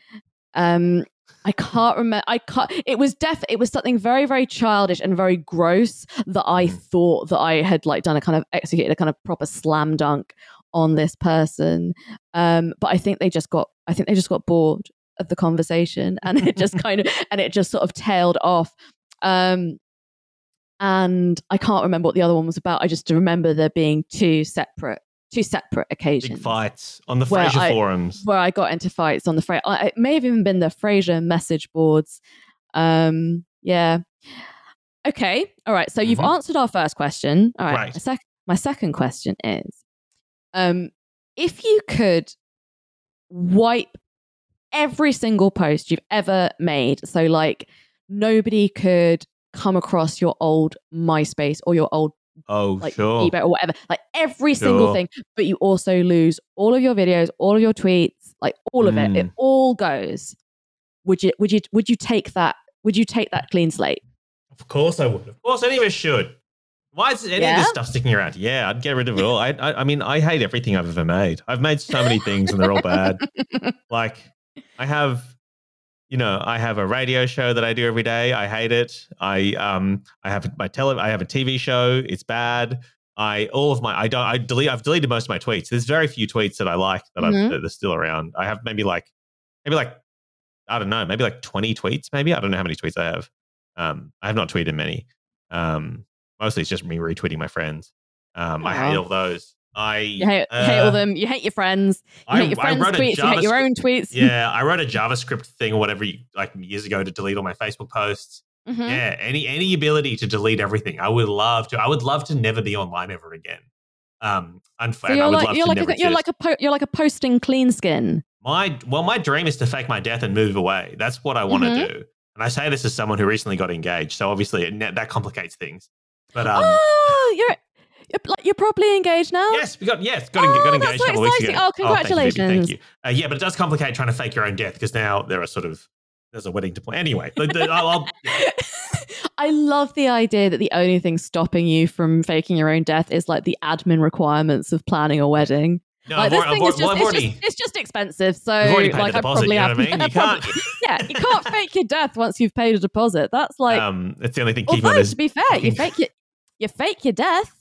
[SPEAKER 1] Um, I can't remember. I can't. It was def. It was something very, very childish and very gross that I
[SPEAKER 2] Mm.
[SPEAKER 1] thought that I had like done a kind of executed a kind of proper slam dunk on this person. Um, but I think they just got. I think they just got bored of the conversation, [laughs] and it just kind of and it just sort of tailed off. Um, and I can't remember what the other one was about. I just remember there being two separate, two separate
[SPEAKER 2] Big
[SPEAKER 1] occasions
[SPEAKER 2] fights on the
[SPEAKER 1] Where I-
[SPEAKER 2] forums.
[SPEAKER 1] where I got into fights on the Frasier. It may have even been the Frasier message boards. Um, yeah. Okay. All right. So you've
[SPEAKER 2] Mhm.
[SPEAKER 1] answered our first question. All right.
[SPEAKER 2] Right.
[SPEAKER 1] My, sec- my second question is, um, if you could wipe every single post you've ever made, so like nobody could come across your old MySpace or your old
[SPEAKER 2] Oh,
[SPEAKER 1] like
[SPEAKER 2] sure.
[SPEAKER 1] eBay or whatever, like every single thing, but you also lose all of your videos, all of your tweets, like all of it. It
[SPEAKER 2] Mm.
[SPEAKER 1] all goes. Would you would you would you take that? Would you take that clean slate?
[SPEAKER 2] Of course I would. Of course, any of us should. Why is any of this stuff sticking around? Yeah, I'd get rid of it [laughs] all. I, I, I mean, I hate everything I've ever made. I've made so many things and they're all bad. [laughs] Like, I have, you know, I have a radio show that I do every day. I hate it. I, um, I have my tele, I have a TV show. It's bad. I, all of my, I don't, I delete, I've deleted most of my tweets. There's very few tweets that I like that,
[SPEAKER 1] Mhm.
[SPEAKER 2] I've, that are still around. I have maybe like, maybe like, I don't know, maybe like 20 tweets, maybe. I don't know how many tweets I have. Um, I have not tweeted many. Um, mostly it's just me retweeting my friends. Um, I hate all those. I
[SPEAKER 1] You hate, you hate all
[SPEAKER 2] uh,
[SPEAKER 1] them. You hate your friends. You
[SPEAKER 2] I,
[SPEAKER 1] hate your friends' tweets. You hate your own tweets.
[SPEAKER 2] Yeah, I wrote a JavaScript thing or whatever like years ago to delete all my Facebook posts.
[SPEAKER 1] Mhm.
[SPEAKER 2] Yeah, any any ability to delete everything, I would love to. I would love to never be online ever again. Um, and,
[SPEAKER 1] So
[SPEAKER 2] and I would
[SPEAKER 1] like
[SPEAKER 2] love
[SPEAKER 1] you're
[SPEAKER 2] to
[SPEAKER 1] like
[SPEAKER 2] never
[SPEAKER 1] a, you're like a po- you're like a posting clean skin.
[SPEAKER 2] My well, my dream is to fake my death and move away. That's what I want to
[SPEAKER 1] Mhm.
[SPEAKER 2] do. And I say this as someone who recently got engaged, so obviously it, that complicates things. But um,
[SPEAKER 1] oh, you're You're, like, you're properly engaged now.
[SPEAKER 2] Yes, we got yes, got,
[SPEAKER 1] Oh,
[SPEAKER 2] got
[SPEAKER 1] that's
[SPEAKER 2] engaged
[SPEAKER 1] so
[SPEAKER 2] a couple of weeks
[SPEAKER 1] exciting.
[SPEAKER 2] ago.
[SPEAKER 1] Oh,
[SPEAKER 2] thank you,
[SPEAKER 1] congratulations.
[SPEAKER 2] Thank you. Uh, yeah, but it does complicate trying to fake your own death because now there are sort of there's a wedding to plan. Anyway, the, the, I'll, I'll, [laughs]
[SPEAKER 1] I love the idea that the only thing stopping you from faking your own death is like the admin requirements of planning a wedding.
[SPEAKER 2] no,
[SPEAKER 1] like,
[SPEAKER 2] I've,
[SPEAKER 1] this
[SPEAKER 2] already,
[SPEAKER 1] thing
[SPEAKER 2] I've,
[SPEAKER 1] is just,
[SPEAKER 2] well,
[SPEAKER 1] it's,
[SPEAKER 2] already,
[SPEAKER 1] just, it's just expensive. So,
[SPEAKER 2] You've already paid
[SPEAKER 1] like, I
[SPEAKER 2] deposit,
[SPEAKER 1] probably
[SPEAKER 2] you know
[SPEAKER 1] have
[SPEAKER 2] what I mean? You [laughs] can't- [laughs]
[SPEAKER 1] yeah, you can't fake your death once you've paid a deposit. That's like,
[SPEAKER 2] um, it's the only thing
[SPEAKER 1] well,
[SPEAKER 2] keeping on
[SPEAKER 1] fine,
[SPEAKER 2] this.
[SPEAKER 1] to be fair, you fake your, you fake your death.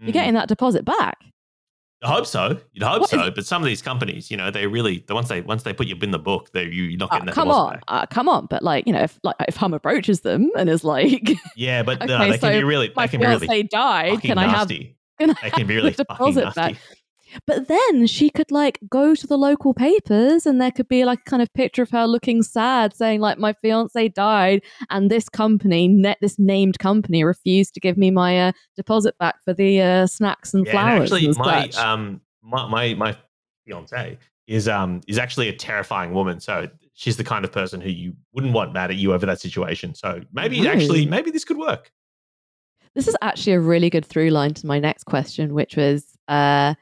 [SPEAKER 1] You're getting that deposit back.
[SPEAKER 2] I hope so. You'd hope
[SPEAKER 1] What is-
[SPEAKER 2] so. But some of these companies, you know, they really the once they once they put you in the book, they you, you're not
[SPEAKER 1] Uh,
[SPEAKER 2] getting that
[SPEAKER 1] come
[SPEAKER 2] deposit
[SPEAKER 1] on, uh, come on. But like, you know, if like if Hum approaches them and is like,
[SPEAKER 2] Yeah, but [laughs] no,
[SPEAKER 1] Okay,
[SPEAKER 2] they can be really
[SPEAKER 1] my
[SPEAKER 2] they can be really
[SPEAKER 1] died,
[SPEAKER 2] fucking
[SPEAKER 1] can I have, can I
[SPEAKER 2] They can
[SPEAKER 1] have
[SPEAKER 2] be really
[SPEAKER 1] deposit
[SPEAKER 2] nasty.
[SPEAKER 1] back? But then she could like go to the local papers and there could be like a kind of picture of her looking sad saying like my fiance died and this company, net this named company refused to give me my uh, deposit back for the uh, snacks and
[SPEAKER 2] Yeah, and
[SPEAKER 1] flowers
[SPEAKER 2] actually,
[SPEAKER 1] and
[SPEAKER 2] my um my my my fiance is um is actually a terrifying woman. So she's the kind of person who you wouldn't want mad at you over that situation. So maybe
[SPEAKER 1] No.
[SPEAKER 2] actually maybe this could work.
[SPEAKER 1] This is actually a really good through line to my next question, which was uh,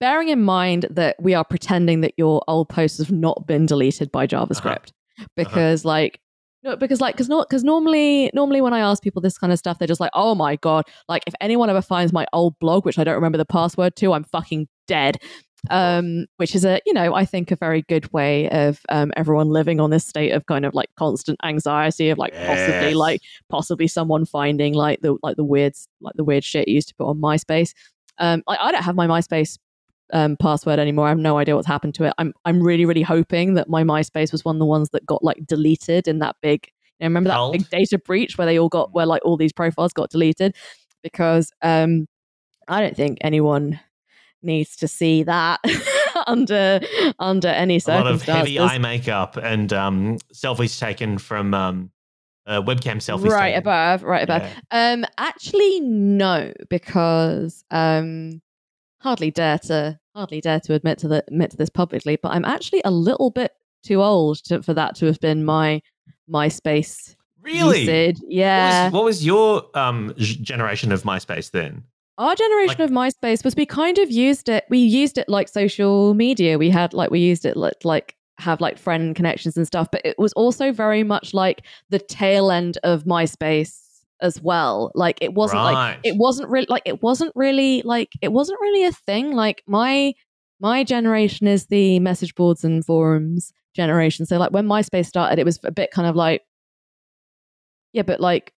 [SPEAKER 1] bearing in mind that we are pretending that your old posts have not been deleted by JavaScript, because like. No, because like, because not, because normally, normally when I ask people this kind of stuff, they're just like, "Oh my god!" Like, if anyone ever finds my old blog, which I don't remember the password to, I'm fucking dead. Um, which is a, you know, I think a very good way of um, everyone living on this state of kind of like constant anxiety of like possibly like possibly someone finding like the like the weird like the weird shit you used to put on MySpace. Um, I, I don't have my MySpace um, password anymore. I have no idea what's happened to it. I'm I'm really really hoping that my MySpace was one of the ones that got like deleted in that big. You know, remember that
[SPEAKER 2] Cult?
[SPEAKER 1] big data breach where they all got where like all these profiles got deleted because um, I don't think anyone needs to see that [laughs] under under any circumstances.
[SPEAKER 2] A lot of heavy eye makeup and um selfies taken from um uh, webcam selfies.
[SPEAKER 1] right
[SPEAKER 2] taken.
[SPEAKER 1] above, right above.
[SPEAKER 2] Yeah.
[SPEAKER 1] Um, actually, no, because um, hardly dare to hardly dare to admit to the admit to this publicly, but I'm actually a little bit too old to, for that to have been my MySpace
[SPEAKER 2] Really?
[SPEAKER 1] usage.
[SPEAKER 2] What
[SPEAKER 1] Yeah,
[SPEAKER 2] was, what was your um generation of MySpace then?
[SPEAKER 1] our generation of MySpace was we kind of used it. We used it like social media. We had like we used it like like have like friend connections and stuff, but it was also very much like the tail end of MySpace as well. Like it wasn't like it wasn't really like it wasn't really like it wasn't really a thing. Like my my generation is the message boards and forums generation. So like when MySpace started, it was a bit kind of like, yeah, but like,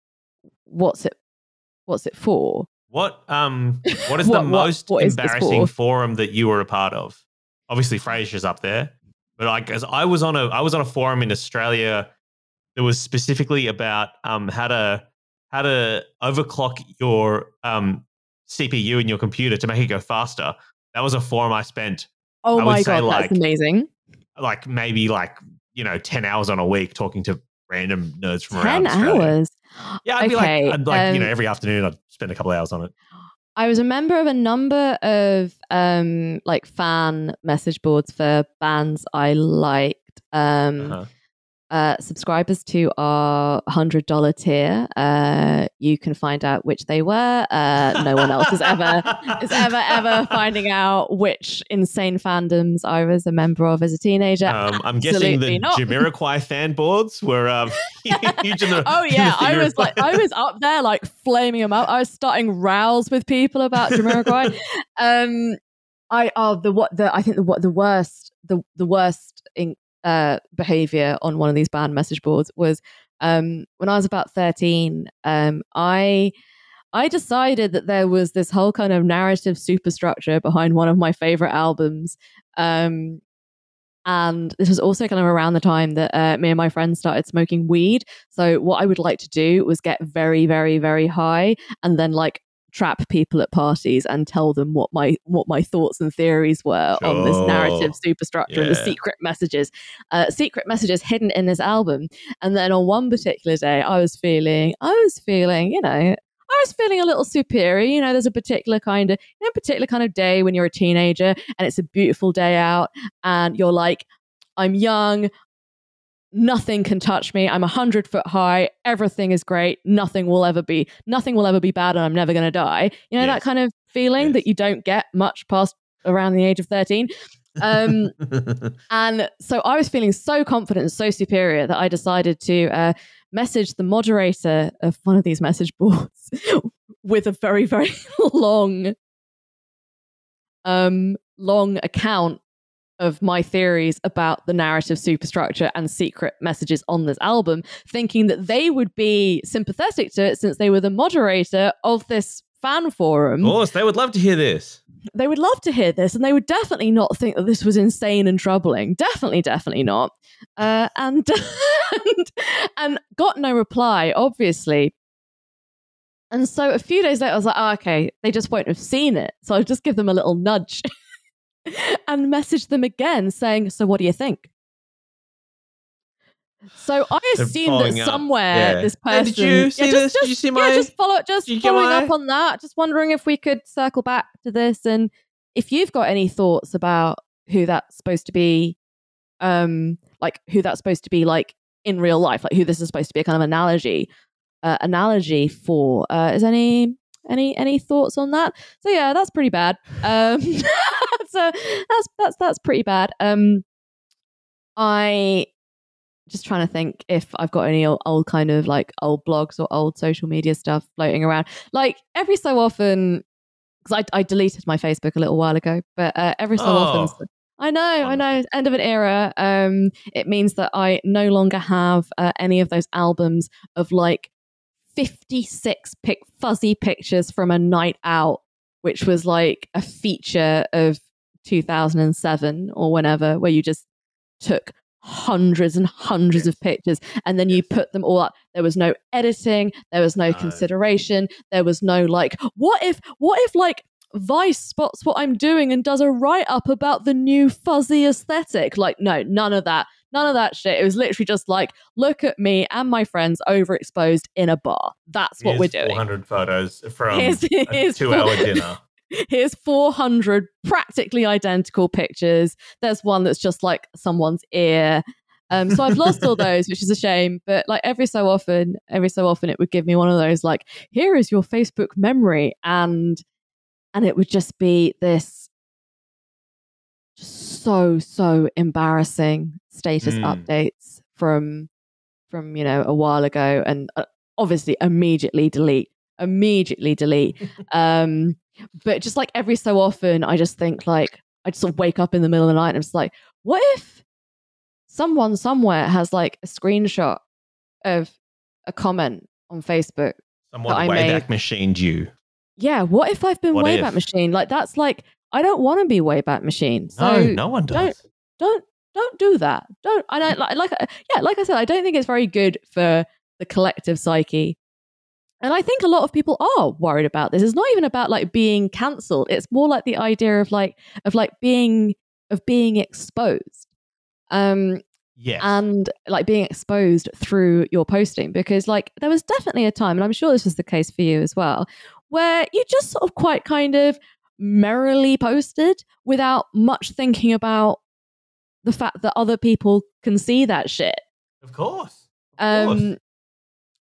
[SPEAKER 1] what's it? What's it for?
[SPEAKER 2] What um what is [laughs]
[SPEAKER 1] What-
[SPEAKER 2] the most
[SPEAKER 1] what this
[SPEAKER 2] embarrassing
[SPEAKER 1] for?
[SPEAKER 2] forum that you were a part of? Obviously Frasier's up there. But like as I was on a I was on a forum in Australia that was specifically about um how to how to overclock your um CPU in your computer to make it go faster. That was a forum I spent
[SPEAKER 1] Oh
[SPEAKER 2] I
[SPEAKER 1] my god,
[SPEAKER 2] like,
[SPEAKER 1] that's amazing!
[SPEAKER 2] like maybe like, you know, 10 hours on a week talking to random nerds from around
[SPEAKER 1] Ten hours.
[SPEAKER 2] Yeah, I'd be like, I'd like you know,
[SPEAKER 1] um,
[SPEAKER 2] every afternoon I'd spend a couple of hours on it.
[SPEAKER 1] I was a member of a number of um like fan message boards for bands I liked. Um
[SPEAKER 2] Uh-huh.
[SPEAKER 1] Uh, subscribers to our hundred dollar tier, uh, you can find out which they were. Uh, no one else is ever [laughs] is ever ever finding out which insane fandoms I was a member of as a teenager.
[SPEAKER 2] Um, I'm guessing the
[SPEAKER 1] not.
[SPEAKER 2] Jamiroquai fan boards were um, [laughs] huge in the.
[SPEAKER 1] Oh
[SPEAKER 2] in the
[SPEAKER 1] yeah, I was like, I was up there like flaming them up. I was starting rows with people about Jamiroquai. [laughs] um, I oh the what the I think the what the worst the the worst in, uh behavior on one of these band message boards was um when I was about thirteen. Um, I. I decided that there was this whole kind of narrative superstructure behind one of my favorite albums. Um, and this was also kind of around the time that uh, me and my friends started smoking weed. So what I would like to do was get very, very, very high, and then like trap people at parties and tell them what my what my thoughts and theories were on this narrative
[SPEAKER 2] Sure.
[SPEAKER 1] superstructure and the secret messages, uh, secret messages hidden in this album. And then on one particular day, I was feeling, I was feeling, you know. I was feeling a little superior. You know, there's a particular kind of, you know, particular kind of day when you're a teenager and it's a beautiful day out and you're like, I'm young, nothing can touch me. I'm a hundred foot high. Everything is great. Nothing will ever be. Nothing will ever be bad, and I'm never going to die. You know that kind of feeling
[SPEAKER 2] Yes.
[SPEAKER 1] that you don't get much past around the age of thirteen. Um, [laughs] and so I was feeling so confident and so superior that I decided to uh, message the moderator of one of these message boards [laughs] with a very, very [laughs] long, um, long account of my theories about the narrative superstructure and secret messages on this album, thinking that they would be sympathetic to it since they were the moderator of this fan forum.
[SPEAKER 2] Of course, they would love to hear this.
[SPEAKER 1] they would love to hear this and they would definitely not think that this was insane and troubling. Definitely definitely not. Uh, and, [laughs] and and got no reply obviously. And so a few days later i was like oh, okay they just won't have seen it. So i'll just give them a little nudge [laughs] [laughs] and message them again saying so what do you think so I [sighs]
[SPEAKER 2] So
[SPEAKER 1] assumed
[SPEAKER 2] following
[SPEAKER 1] that
[SPEAKER 2] up,
[SPEAKER 1] somewhere
[SPEAKER 2] yeah.
[SPEAKER 1] this
[SPEAKER 2] Hey,
[SPEAKER 1] person.
[SPEAKER 2] did you see
[SPEAKER 1] yeah,
[SPEAKER 2] this?
[SPEAKER 1] Just,
[SPEAKER 2] Did you
[SPEAKER 1] just-
[SPEAKER 2] see
[SPEAKER 1] yeah, just follow, just
[SPEAKER 2] you
[SPEAKER 1] following
[SPEAKER 2] my-
[SPEAKER 1] up on that. Just wondering if we could circle back to this, and if you've got any thoughts about who that's supposed to be, um, like who that's supposed to be like in real life, like who this is supposed to be a kind of analogy, uh, analogy for. Uh, is any any any thoughts on that? So yeah, that's pretty bad. Um, [laughs] so that's that's that's pretty bad. Um, I just trying to think if I've got any old, old kind of like old blogs or old social media stuff floating around. Like every so often, because I, I deleted my Facebook a little while ago, but uh, every so often,
[SPEAKER 2] Oh.
[SPEAKER 1] I know, I know, end of an era. Um, it means that I no longer have uh, any of those albums of like 56 pic- fuzzy pictures from a night out, which was like a feature of 2007 or whenever, where you just took hundreds and hundreds of pictures and then you put them all up. There was no editing there was no,
[SPEAKER 2] No.
[SPEAKER 1] consideration there was no like what if what if like vice spots what i'm doing and does a write-up about the new fuzzy aesthetic? Like no none of that none of that shit. It was literally just like look at me and my friends overexposed in a bar. That's what we're doing.
[SPEAKER 2] 400 photos from
[SPEAKER 1] Here's- [laughs]
[SPEAKER 2] a two-hour dinner.
[SPEAKER 1] Here's 400 practically identical pictures. There's one that's just like someone's ear. Um, so I've lost all [laughs] those, which is a shame. But like every so often, every so often, it would give me one of those like, here is your Facebook memory, and and it would just be this so so embarrassing status
[SPEAKER 2] Mm.
[SPEAKER 1] updates from from you know a while ago, and uh, obviously immediately delete, immediately delete. [laughs] um, but just like every so often, I just think like I just sort of wake up in the middle of the night and I'm just like, what if someone somewhere has like a screenshot of a comment on Facebook?
[SPEAKER 2] Someone
[SPEAKER 1] I
[SPEAKER 2] Wayback
[SPEAKER 1] made-
[SPEAKER 2] machined you.
[SPEAKER 1] Yeah, what if I've been
[SPEAKER 2] What
[SPEAKER 1] Wayback
[SPEAKER 2] if?
[SPEAKER 1] Machine? Like that's like I don't want to be Wayback Machine. So
[SPEAKER 2] no, no one does.
[SPEAKER 1] don't don't don't do that. Don't I don't like like yeah, like I said, I don't think it's very good for the collective psyche. And I think a lot of people are worried about this. It's not even about like being cancelled. It's more like the idea of like of like being of being exposed. Um
[SPEAKER 2] Yes.
[SPEAKER 1] and like being exposed through your posting because like there was definitely a time and i'm sure this was the case for you as well where you just sort of quite kind of merrily posted without much thinking about the fact that other people can see that shit
[SPEAKER 2] of course. Of course.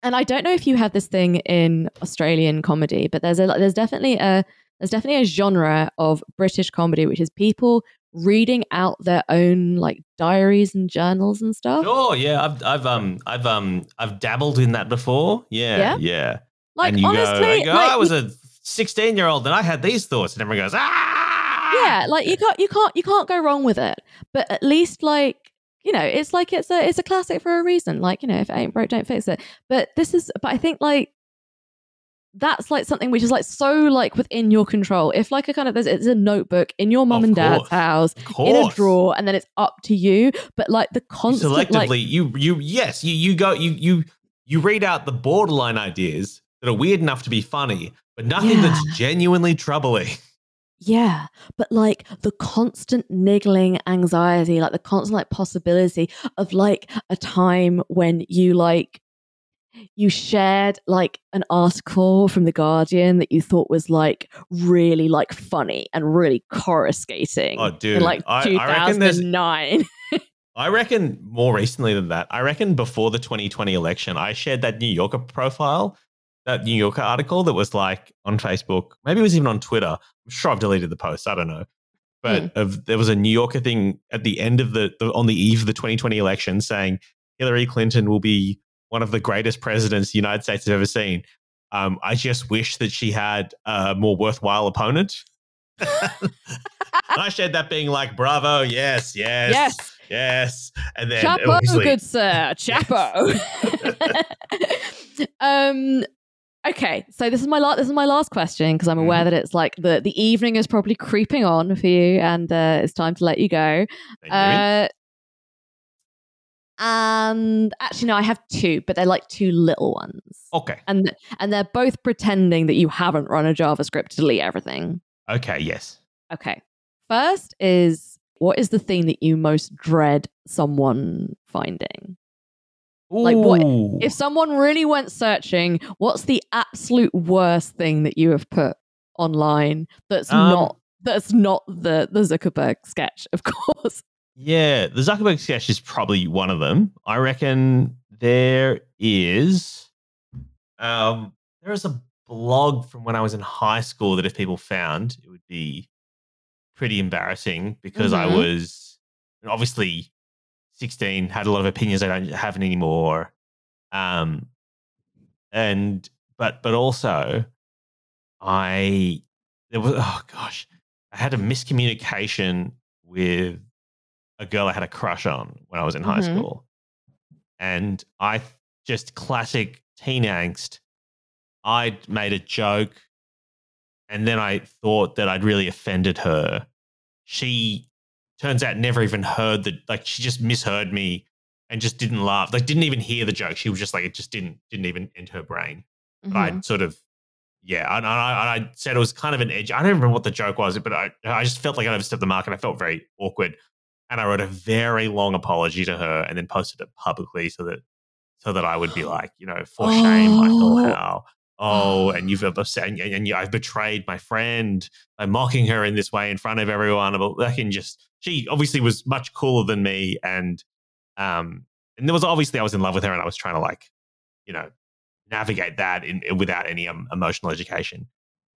[SPEAKER 1] And i don't know if you have this thing in australian comedy but there's a there's definitely a there's definitely a genre of british comedy which is people reading out their own like diaries and journals and stuff
[SPEAKER 2] Sure, yeah, I've, I've, um, I've, um, I've dabbled in that before. Yeah,
[SPEAKER 1] Yeah?
[SPEAKER 2] yeah.
[SPEAKER 1] like
[SPEAKER 2] and you
[SPEAKER 1] honestly
[SPEAKER 2] go, go,
[SPEAKER 1] like,
[SPEAKER 2] I was a 16 year old and I had these thoughts, and everyone goes, ah,
[SPEAKER 1] yeah like you can't you can't you can't go wrong with it but at least like you know it's like it's a it's a classic for a reason like you know if it ain't broke don't fix it. But this is but i think like that's like something which is like so like within your control. If like a kind of there's it's a notebook in your mum
[SPEAKER 2] Of
[SPEAKER 1] and dad's house in a drawer and then it's up to you. But like the constant
[SPEAKER 2] selectively,
[SPEAKER 1] like
[SPEAKER 2] you, you, yes, you, you go, you, you, you read out the borderline ideas that are weird enough to be funny, but nothing
[SPEAKER 1] Yeah.
[SPEAKER 2] that's genuinely troubling.
[SPEAKER 1] Yeah, but like the constant niggling anxiety, like the constant like possibility of like a time when you like you shared like an article from the Guardian that you thought was like really like funny and really coruscating
[SPEAKER 2] Oh, dude,
[SPEAKER 1] in like
[SPEAKER 2] I- I
[SPEAKER 1] 2009. [laughs]
[SPEAKER 2] I reckon more recently than that. I reckon before the 2020 election, I shared that New Yorker profile, that New Yorker article that was like on Facebook. Maybe it was even on Twitter. I'm sure I've deleted the post. I don't know. But of, there was a New Yorker thing at the end of the, the on the eve of the 2020 election saying Hillary Clinton will be one of the greatest presidents the United States has ever seen. Um, I just wish that she had a more worthwhile opponent. I shared that being like, bravo, yes, yes,
[SPEAKER 1] Yes.
[SPEAKER 2] yes. And then
[SPEAKER 1] Chapo,
[SPEAKER 2] obviously-
[SPEAKER 1] good sir. [laughs] Chapo. [laughs] um okay, so this is my last this is my last question because I'm aware
[SPEAKER 2] Mm-hmm.
[SPEAKER 1] that it's like the the evening is probably creeping on for you and uh, it's time to let you go. Uh and actually no, I have two, but they're like two little ones.
[SPEAKER 2] okay,
[SPEAKER 1] And and they're both pretending that you haven't run a JavaScript to delete everything.
[SPEAKER 2] okay, yes.
[SPEAKER 1] Okay. First is what is the thing that you most dread someone finding? Like, what- If someone really went searching, what's the absolute worst thing that you have put online that's
[SPEAKER 2] Um,
[SPEAKER 1] not that's not the the Zuckerberg sketch, of [laughs] course.
[SPEAKER 2] Yeah, the Zuckerberg sketch is probably one of them. I reckon there is um there is a blog from when I was in high school that if people found it would be pretty embarrassing because I
[SPEAKER 1] Mhm.
[SPEAKER 2] was obviously 16, had a lot of opinions I don't have anymore. Um and but but also I there was oh gosh, I had a miscommunication with a girl I had a crush on when I was in high
[SPEAKER 1] Mhm.
[SPEAKER 2] school. And I just classic teen angst. I made a joke and then I thought that I'd really offended her. She turns out never even heard the like she just misheard me and just didn't laugh. Like didn't even hear the joke. She was just like it just didn't didn't even enter her brain but
[SPEAKER 1] Mm-hmm.
[SPEAKER 2] I sort of, yeah, and I, and I said it was kind of an edge. I don't remember what the joke was, but I, I just felt like I overstepped the mark and I felt very awkward. And I wrote a very long apology to her and then posted it publicly so that, so that I would be [gasps] like, you know, for shame, Michael,
[SPEAKER 1] Oh.
[SPEAKER 2] how, oh, and you've upset, and, and you, I've betrayed my friend by mocking her in this way in front of everyone. But like, and just, she obviously was much cooler than me. And, um, and there was obviously I was in love with her and I was trying to like, you know, navigate that in, without any um, emotional education.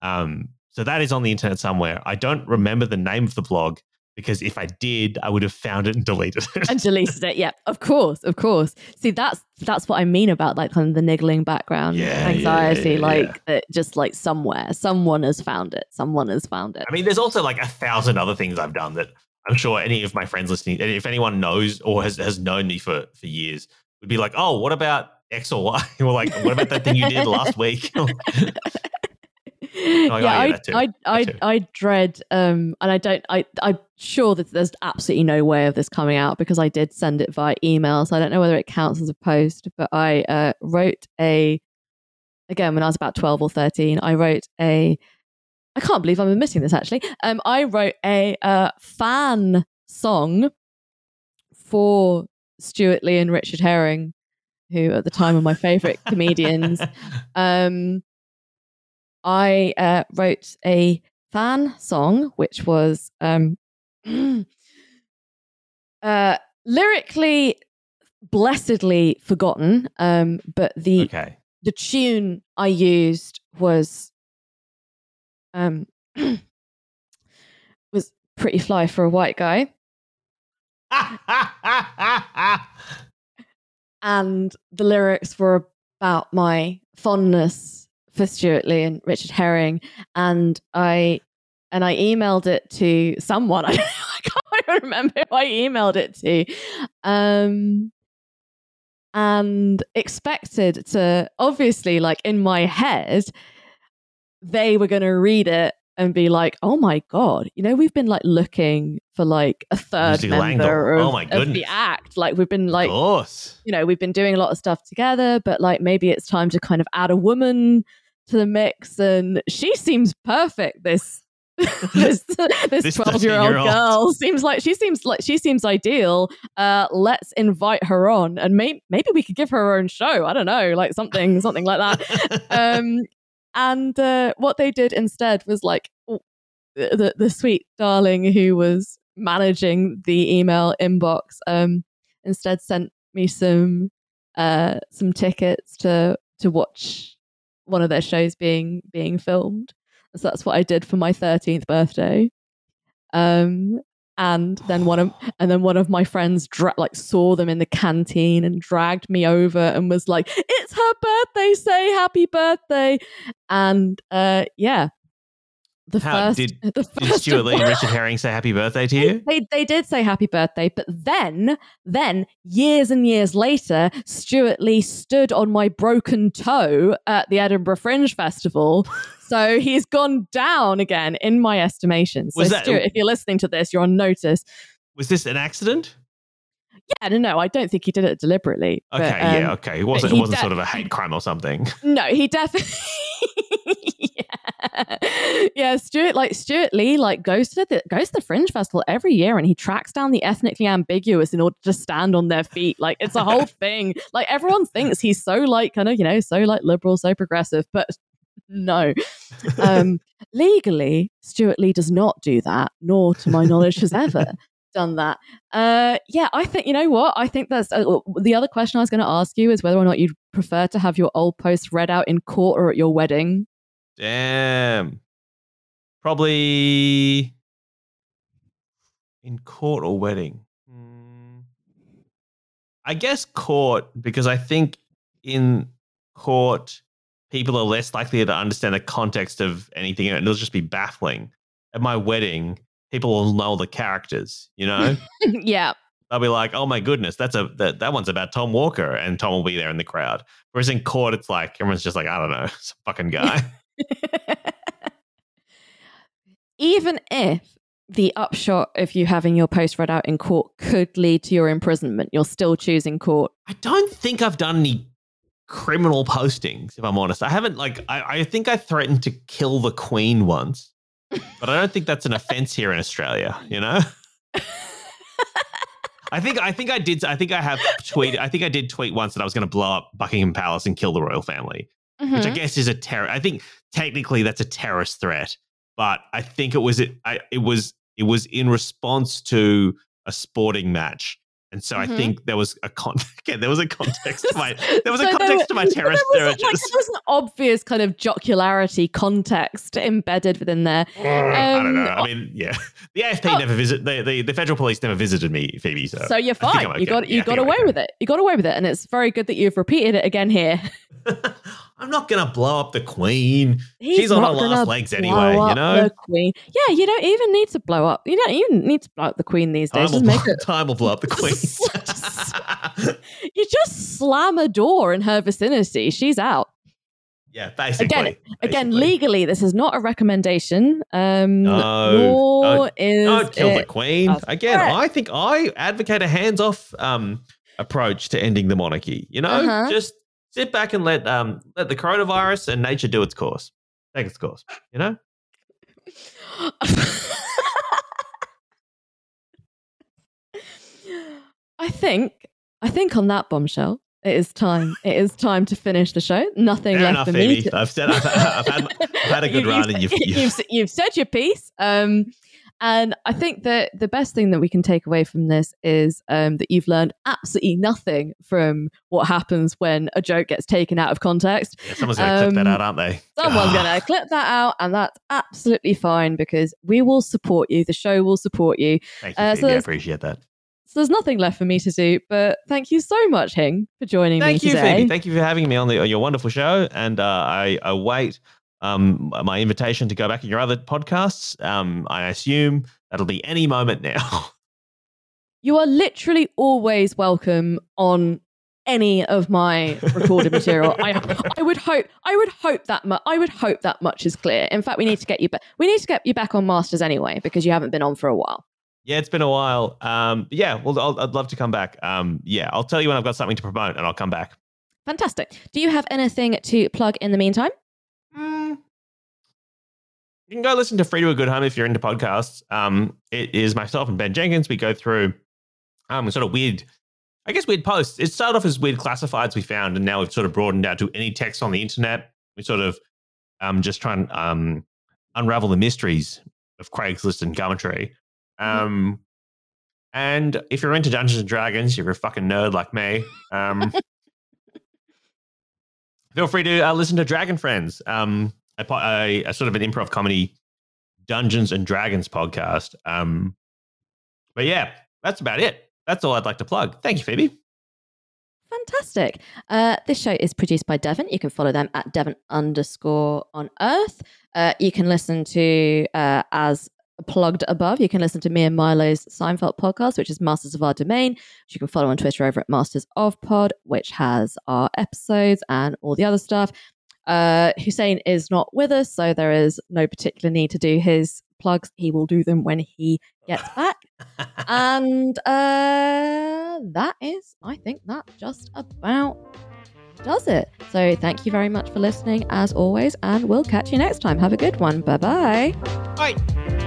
[SPEAKER 2] Um, so that is on the internet somewhere. I don't remember the name of the blog because if I did, I would have found it and deleted it.
[SPEAKER 1] and deleted it. Yeah, of course, of course. See, that's that's what I mean about like kind of the niggling background
[SPEAKER 2] Yeah,
[SPEAKER 1] anxiety.
[SPEAKER 2] yeah,
[SPEAKER 1] like uh, just like somewhere, someone has found it. Someone has found it.
[SPEAKER 2] I mean, there's also like a thousand other things I've done that I'm sure any of my friends listening, and if anyone knows or has, has known me for, for years, would be like, oh, what about X or Y? [laughs] or like, what about that thing you did last week? [laughs]
[SPEAKER 1] yeah,
[SPEAKER 2] oh, yeah,
[SPEAKER 1] I. I, I. I dread, um, and I don't, I, I'm sure that there's absolutely no way of this coming out because I did send it via email, so I don't know whether it counts as a post. But I uh, wrote a, again when I was about twelve or thirteen, I wrote a, I can't believe I'm admitting this actually. Um, I wrote a uh, fan song for Stewart Lee and Richard Herring, who at the time were my favorite comedians [laughs] um, I uh, wrote a fan song, which was um, [clears throat] uh, lyrically blessedly forgotten, um, but the
[SPEAKER 2] okay.
[SPEAKER 1] the tune I used was um, [clears throat] was pretty fly for a white guy, [laughs] and the lyrics were about my fondness for Stewart Lee and Richard Herring, and I and I emailed it to someone. [laughs] I, can't remember who I emailed it to, um, and expected to obviously like in my head they were going to read it and be like, "Oh my god, you know, we've been like looking for like a third
[SPEAKER 2] Lucy
[SPEAKER 1] member of,
[SPEAKER 2] Oh my
[SPEAKER 1] of the act. Like we've been like you know, we've been doing a lot of stuff together, but like maybe it's time to kind of add a woman to the mix. And she seems perfect. This [laughs] this this
[SPEAKER 2] This
[SPEAKER 1] twelve year old
[SPEAKER 2] 13-year-old.
[SPEAKER 1] girl seems like she seems like she seems ideal. Uh, let's invite her on, and maybe maybe we could give her her own show. I don't know, like something something like that. [laughs] Um, and uh, what they did instead was like the the sweet darling who was managing the email inbox um instead sent me some uh some tickets to to watch one of their shows being being filmed. So that's what I did for my 13th birthday. Um and then one of and then one of my friends dra- like saw them in the canteen and dragged me over and was like it's her birthday say happy birthday. And uh yeah the
[SPEAKER 2] How-
[SPEAKER 1] first
[SPEAKER 2] did- [laughs]
[SPEAKER 1] the
[SPEAKER 2] Did Stewart Lee and [laughs] Richard Herring say happy birthday to you?
[SPEAKER 1] they, they did say happy birthday, but then, then years and years later, Stewart Lee stood on my broken toe at the Edinburgh Fringe Festival. [laughs] So he's gone down again in my estimation. So
[SPEAKER 2] that-
[SPEAKER 1] Stewart, if you're listening to this, you're on notice.
[SPEAKER 2] Was this an accident?
[SPEAKER 1] Yeah, no, no, I don't think he did it deliberately. but,
[SPEAKER 2] Okay, yeah,
[SPEAKER 1] um,
[SPEAKER 2] okay. It wasn't, it wasn't
[SPEAKER 1] de-
[SPEAKER 2] sort of a hate crime or something.
[SPEAKER 1] No, he definitely. [laughs] yeah. Stewart like Stewart Lee like goes to the goes to the Fringe Festival every year and he tracks down the ethnically ambiguous in order to stand on their feet. Like it's a whole [laughs] thing. Like everyone thinks he's so like kind of you know so like liberal, so progressive, but [laughs] no. Um, legally, Stewart Lee does not do that, nor to my knowledge has ever done that. Uh, yeah, I think you know what. I think that's uh, the other question I was going to ask you is whether or not you'd prefer to have your old posts read out in court or at your wedding.
[SPEAKER 2] Damn. Probably in court or wedding. Hmm. I guess court because I think in court people are less likely to understand the context of anything and it'll just be baffling. At my wedding, people will know the characters, you know? [laughs]
[SPEAKER 1] yeah,
[SPEAKER 2] They'll be like, "Oh my goodness, that's a that, that one's about Tom Walker," and Tom will be there in the crowd. Whereas in court, it's like everyone's just like, "I don't know, [laughs] some fucking guy."
[SPEAKER 1] Even if the upshot of you having your post read out in court could lead to your imprisonment, you're still choosing court.
[SPEAKER 2] I don't think I've done any criminal postings, if I'm honest. I haven't like I, I think I threatened to kill the Queen once, but I don't think that's an offense here in Australia, you know? I think I think I did I think I have tweeted I think I did tweet once that I was gonna blow up Buckingham Palace and kill the royal family. Which I
[SPEAKER 1] Mhm.
[SPEAKER 2] guess is a terror. I think technically that's a terrorist threat, but I think it was it. I, it was it was in response to a sporting match, and so
[SPEAKER 1] Mhm.
[SPEAKER 2] I think there was a con. [laughs] Again, there was a context to my [laughs] there was a
[SPEAKER 1] So
[SPEAKER 2] context to my terrorist
[SPEAKER 1] there was, like, there was an obvious kind of jocularity context embedded within there. [sighs]
[SPEAKER 2] I don't know.
[SPEAKER 1] um,
[SPEAKER 2] I mean, yeah, [laughs] the AFP
[SPEAKER 1] oh.
[SPEAKER 2] never visit the, the the federal police never visited me, Phoebe. So,
[SPEAKER 1] So you're fine.
[SPEAKER 2] I'm
[SPEAKER 1] You got you
[SPEAKER 2] think
[SPEAKER 1] got away
[SPEAKER 2] okay.
[SPEAKER 1] with it. You got away with it, and it's very good that you've repeated it again here.
[SPEAKER 2] I'm not gonna blow up the Queen.
[SPEAKER 1] He's
[SPEAKER 2] She's on her last legs anyway, you know?
[SPEAKER 1] the queen. Yeah, you don't even need to blow up. You don't even need to blow up the queen these
[SPEAKER 2] Time
[SPEAKER 1] days.
[SPEAKER 2] will,
[SPEAKER 1] make
[SPEAKER 2] blow,
[SPEAKER 1] it.
[SPEAKER 2] time will blow up the [laughs] Queen. [laughs]
[SPEAKER 1] You just slam a door in her vicinity. She's out.
[SPEAKER 2] yeah, basically.
[SPEAKER 1] Again, Again, legally, this is not a recommendation. Um,
[SPEAKER 2] No,
[SPEAKER 1] nor
[SPEAKER 2] don't-
[SPEAKER 1] is
[SPEAKER 2] kill the queen. Again. I think I advocate a hands-off um, approach to ending the monarchy. You know,
[SPEAKER 1] Uh-huh.
[SPEAKER 2] just sit back and let um, let the coronavirus and nature do its course. Take its course. You know. [laughs]
[SPEAKER 1] I think, I think on that bombshell, it is time. It is time to finish the show. Nothing
[SPEAKER 2] Fair
[SPEAKER 1] left
[SPEAKER 2] enough,
[SPEAKER 1] for me. To-
[SPEAKER 2] I've said I've, [laughs] I've had I've had a [laughs] good
[SPEAKER 1] You-
[SPEAKER 2] run, and you've, you've,
[SPEAKER 1] you've, you've said your piece. Um, and I think that the best thing that we can take away from this is um, that you've learned absolutely nothing from what happens when a joke gets taken out of context.
[SPEAKER 2] yeah, someone's going to clip that
[SPEAKER 1] um,
[SPEAKER 2] out, aren't they?
[SPEAKER 1] Someone's
[SPEAKER 2] Ah.
[SPEAKER 1] going to clip that out, and that's absolutely fine because we will support you. The show will support you.
[SPEAKER 2] Thank you,
[SPEAKER 1] uh, so
[SPEAKER 2] I appreciate that.
[SPEAKER 1] So there's nothing left for me to do, but thank you so much, Hing, for joining
[SPEAKER 2] Thank
[SPEAKER 1] me
[SPEAKER 2] you,
[SPEAKER 1] today.
[SPEAKER 2] Phoebe. Thank you for having me on, the, on your wonderful show, and uh, I await um, my invitation to go back in your other podcasts. Um, I assume that'll be any moment now. [laughs]
[SPEAKER 1] You are literally always welcome on any of my recorded material. I, I would hope, I would hope that mu- I would hope that much is clear. In fact, we need to get you back. We need to get you back on Masters anyway because you haven't been on for a while.
[SPEAKER 2] Yeah, it's been a while. Um, yeah, well, I'll, I'd love to come back. Um, yeah, I'll tell you when I've got something to promote, and I'll come back.
[SPEAKER 1] Fantastic. Do you have anything to plug in the meantime?
[SPEAKER 2] Mm. You can go listen to Free to a Good Home if you're into podcasts. Um, it is myself and Ben Jenkins. We go through um, sort of weird, I guess, weird posts. It started off as weird classifieds we found, and now we've sort of broadened out to any text on the internet. We sort of um, just try and um, unravel the mysteries of Craigslist and Gumtree. Um, And if you're into Dungeons and Dragons, you're a fucking nerd like me, um, [laughs] feel free to uh, listen to Dragon Friends, um, a, a, a sort of an improv comedy Dungeons and Dragons podcast. Um, but yeah, that's about it. That's all I'd like to plug. Thank you, Phoebe.
[SPEAKER 1] Fantastic. Uh, this show is produced by Devon. You can follow them at Devon underscore on Earth. Uh, you can listen to, uh, as plugged above, you can listen to me and Milo's Seinfeld podcast, which is Masters of Our Domain, which you can follow on Twitter over at Masters of Pod, which has our episodes and all the other stuff. Uh, Hussein is not with us, so there is no particular need to do his plugs. He will do them when he gets [laughs] back. and uh, that is, I think that just about does it. So thank you very much for listening, as always, and we'll catch you next time. Have a good one. Bye bye.
[SPEAKER 2] Bye.